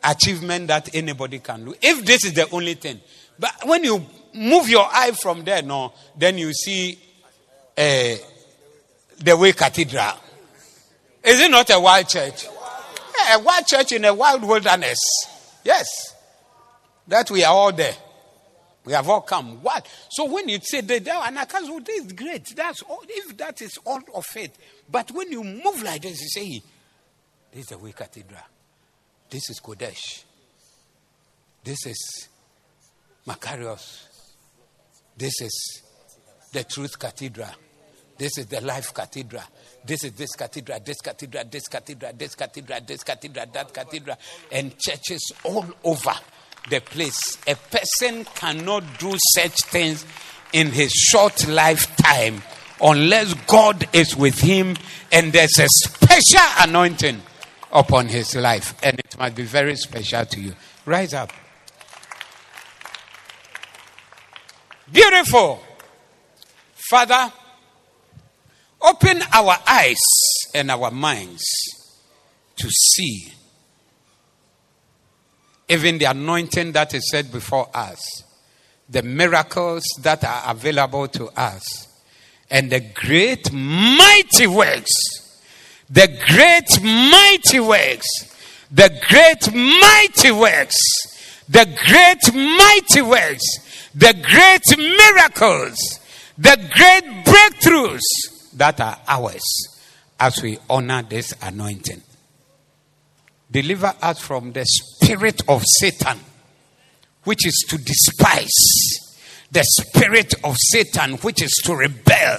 achievement that anybody can do. If this is the only thing, but when you move your eye from there, no, then you see. Uh, the way cathedral. Is it not a wild church? Yeah, a wild church in a wild wilderness. Yes. That we are all there. We have all come. What? So when you say that, and I can say, this is great. That's all, if that is all of it. But when you move like this, you say, this is the way cathedral. This is Qodesh. This is Macarius. This is the Truth Cathedral. This is the life cathedral. This is this cathedral, this cathedral, this cathedral, this cathedral, this cathedral, that cathedral, and churches all over the place. A person cannot do such things in his short lifetime unless God is with him and there's a special anointing upon his life. And it must be very special to you. Rise up. Beautiful. Father, Open our eyes and our minds to see even the anointing that is set before us, the miracles that are available to us, and the great mighty works, the great mighty works, the great mighty works, the great mighty works, the great miracles, the great breakthroughs that are ours as we honor this anointing. Deliver us from the spirit of Satan, which is to despise, the spirit of Satan, which is to rebel,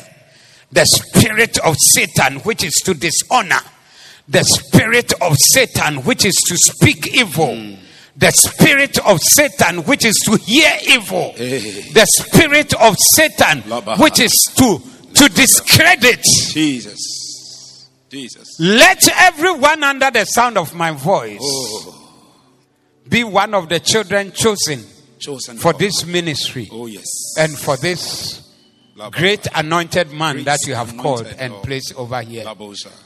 the spirit of Satan, which is to dishonor, the spirit of Satan, which is to speak evil. The spirit of Satan, which is to hear evil. The spirit of Satan, which is to to discredit. Jesus. Jesus. Let everyone under the sound of my voice oh. be one of the children chosen, chosen for this ministry. Oh, yes. And for this great anointed man great that you have called and placed over here.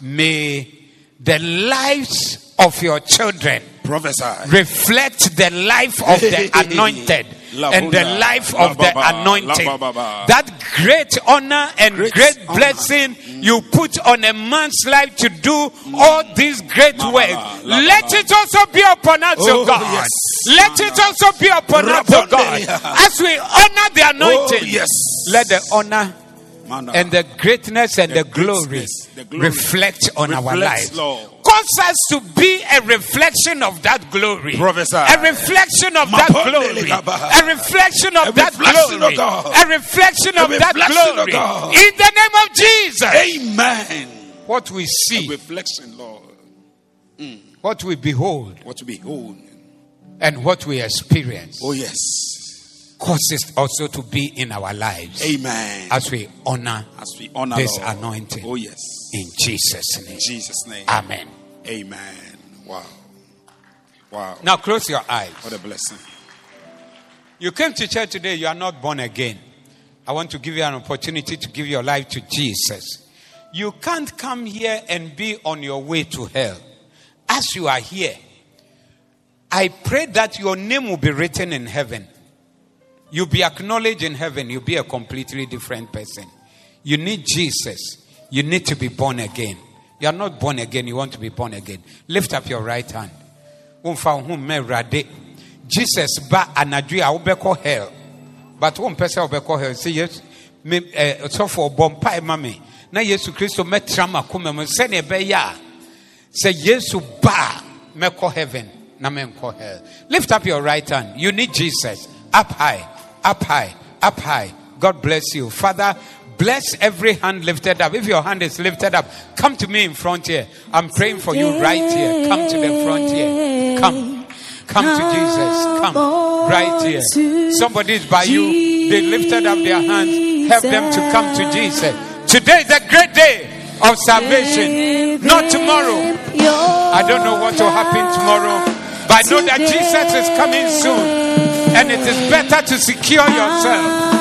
May the lives of your children Prophesy. reflect the life of the anointed and the life of the anointed. That great honor and great, great blessing you put on a man's life to do all these great works. Let it also be upon us, oh, God. Yes. Let it also be upon us, oh God. As we honor the anointing, oh, yes. let the honor and the greatness and the, the glory, the glory reflect on our lives. Lord. Cause us to be a reflection of that glory. Professor. A reflection of that glory. A reflection of that glory. A reflection of that glory. In the name of Jesus. Amen. What we see. A reflection, Lord. Mm. What we behold. What we behold. And what we experience. Oh, yes causes also to be in our lives. Amen. As we honor, as we honor this Lord. anointing. Oh yes. In Jesus' name. In Jesus' name. Amen. Amen. Wow. Wow. Now close your eyes. What a blessing. You came to church today, you are not born again. I want to give you an opportunity to give your life to Jesus. You can't come here and be on your way to hell. As you are here, I pray that your name will be written in heaven. You'll be acknowledged in heaven. You'll be a completely different person. You need Jesus. You need to be born again. You are not born again. You want to be born again. Lift up your right hand. Jesus ba anadwo a wobɛkɔ hell but wompɛ sɛ wobɛkɔ hell sɛ yesu me eh, ɔsɔfo ɔbɔ mpae ma me na yesu kristo mɛtra makoma mu sɛnea ɛbɛyɛ a sɛ yesu ba mɛkɔ heaven na menkɔ hell lift up your right hand you need jesus up high up high up high god bless you father bless every hand lifted up if your hand is lifted up come to me in front here i'm praying for you right here come to the front here come Come to Jesus. Come right here. Somebody is by you. They lifted up their hands. Help them to come to Jesus. Today is a great day of salvation. Not tomorrow. I don't know what will happen tomorrow. But I know that Jesus is coming soon. And it is better to secure yourself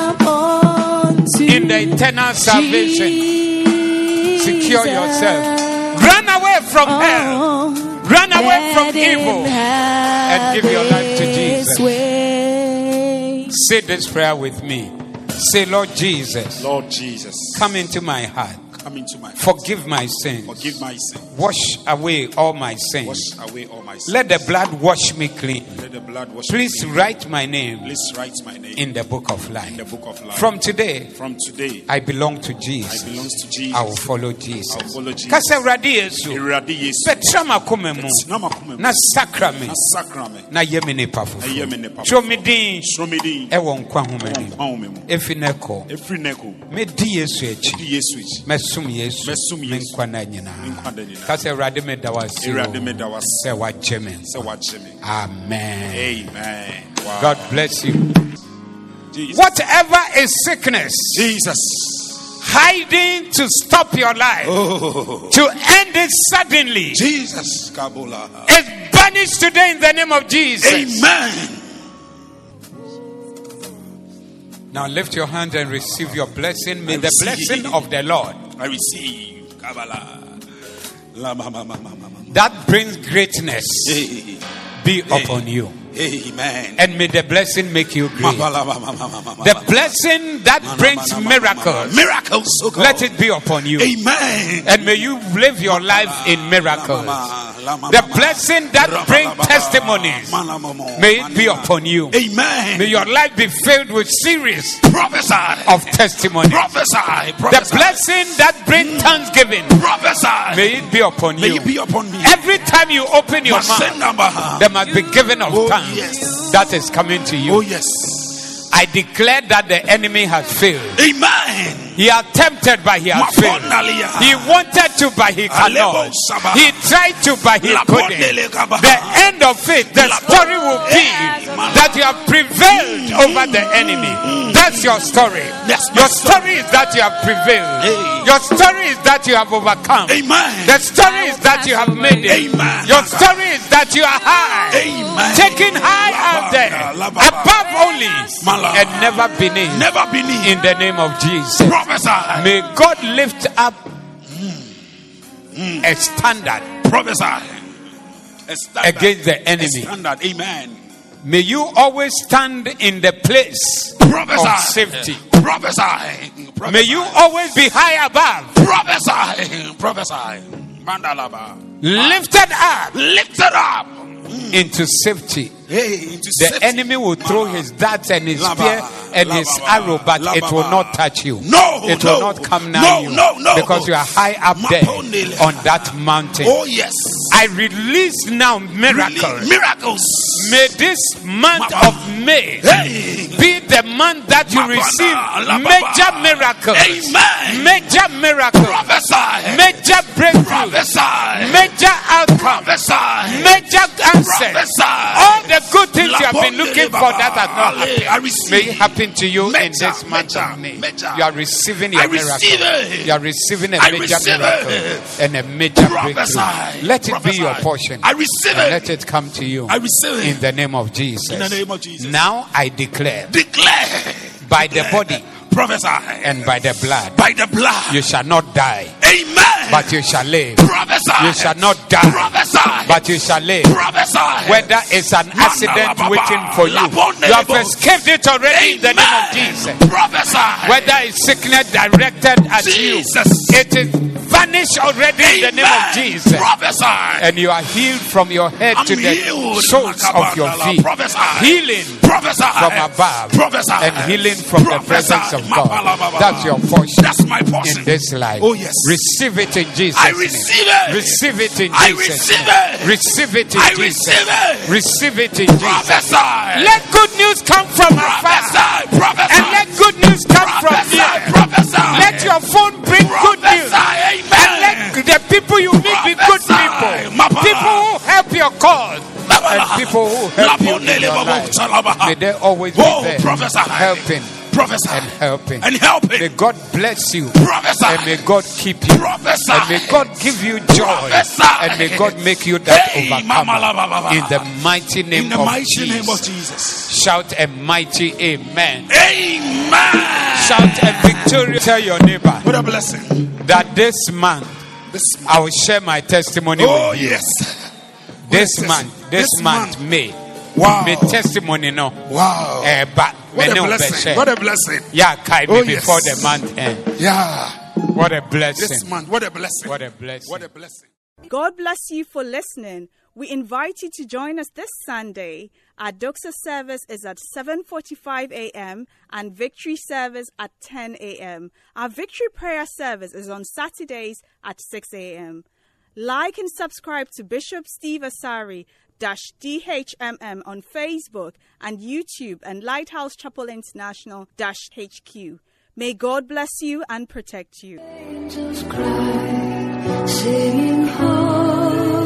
in the eternal salvation. Secure yourself. Run away from hell. Run away from evil and give your life to Jesus. Say this prayer with me. Say, Lord Jesus. Lord Jesus. Come into my heart. Come into my Forgive my sins. Forgive my sins. Wash away all my sins. Wash away all my sins. Let the blood wash me clean. Let the blood wash Please me clean. write my name Please write my name in the book of life. in the book of life. From today, From today, I belong to Jesus. I belong to Jesus. I will follow Jesus. I will follow Jesus. Kasa Awurade Yesu. Awurade Yesu. Petra mu. Makoma mu. Na sakra me. Na sakra me. Na yɛ me nipa Na me nipa foforɔ. Twerɛ me din Soro me din. ɛwɔ nkwa nhoma nim. Nkwa nwoma mu. Efi na kɔ. Efiri nneko. Medi Yesu akyi. Di Yesu akyi. Mɛsom Yesu. Mɛsom Me Yesu. nkwa na Me nyinaa. nkwa da Awurade meda wo ase o. Awurade meda wo ase. Sɛ wagye me. Sɛ wagye me. Amen. Amen. God bless you. Jesus. Whatever is sickness Jesus. hiding to stop your life, Oh. to end it suddenly, Jesus. Kabola. is banished today in the name of Jesus. Amen. Now lift your hand and receive your blessing. May the blessing of the Lord I receive. Kabbalah. That brings greatness be upon you. Amen. And may the blessing make you great. The blessing that brings miracles, Miracles. oh let it be upon you. Amen. And may you live your life in miracles. The blessing that brings testimonies, may it be upon you. Amen. May your life be filled with series prophesy. of testimonies. prophesy. The blessing that brings thanksgiving, prophesy. may it be upon you. May it be upon me. Every time you open your mouth, there must be given of Oh, yes. that is coming to you. Oh yes. I declare that the enemy has failed. Amen. He attempted, but he has failed. He wanted to, but he cannot. He tried to, but he couldn't. The end of it, the story will be that you have prevailed over the enemy. That's your story. Your story is that you have prevailed. Your story is that you have overcome. The story is that you have made it. Your story is that you are high. Taken high out there. Above only. And never beneath. Never beneath. In the name of Jesus. Prophesy. May God lift up a standard Prophesy. A standard. against the A enemy. standard. Amen. May you always stand in the place Prophesy. of safety. Prophesy. Prophesy. May you always be high above, prophesy. Prophesy. Mandalaba. lifted up Lift it up. into safety. The enemy will throw his darts and his spear and his arrow, but it will not touch you. No, it will not come no, you no, no. because you are high up there on that mountain. Oh yes. I release now miracles. Miracles. May this month of May be the month that you receive major miracles. Amen. Major miracles. Prophesy. Major breakthrough. Prophesy. Major outcome. Prophesy. Major answers. Prophesy. All the good things you have been looking for that has not happened. May it happen to you in this month of May. You are receiving your miracle. You are receiving a major miracle and a major breakthrough. Let it be your portion. I receive it. let it come to you I receive it. in the name of Jesus. In the name of Jesus. Now I declare Declare. by the body, Prophesy. And by the blood. By the blood. You shall not die. Amen. But you shall live. Prophesy. You shall not die. Prophesy. But you shall live. Prophesy. Whether it's an accident waiting for you, you have escaped it already in the name of Jesus. Prophesy. Whether it's sickness directed at Jesus. you, it is vanished already in the name of Jesus. Prophesy. And you are healed from your head I'm to the healed. soles of your feet. Prophesy. Healing Prophesy. from above. Prophesy. And healing from the presence of God. That's your portion. That's my portion. In this life. Oh, yes. Receive it in Jesus' I name. receive it. Receive it in I Jesus' receive it. Receive it in I Jesus' receive it. Receive it in Jesus' Prophesy. Let good news come from afar. Prophesy. Prophesy. And let good news come from Prophesy. near. Prophesy. Let your phone bring good news. And let the people you meet be good people. People who help your cause. And people who help you in your life. May they always be there. Helping Prophesy. and helping. And helping. May God bless you. Prophesy. And may God keep you. Prophesy. And may God give you joy. Prophesy. And may God make you that Hey, overcomer. In the mighty name In the of mighty Jesus. name of Jesus. Shout a mighty amen. Amen. Shout a victorious. Tell your neighbor What a blessing. that this month This I will share my testimony Oh, with you. yes. This What is month, this, This month, month. May. Wow. May testimony no. Wow. Eh, but What a blessing. What a blessing. Yeah, kai me Oh, before yes. the month end. Yeah. What a blessing. This month. What a blessing. What a blessing. What a blessing. God bless you for listening. We invite you to join us this Sunday. Our Doxa service is at 7:45 a.m. and Victory service at 10 a.m. Our Victory prayer service is on Saturdays at 6 a.m. Like and subscribe to Bishop Steve Asari DHMM on Facebook and YouTube and Lighthouse Chapel International HQ. May God bless you and protect you. Angels cry, singing holy.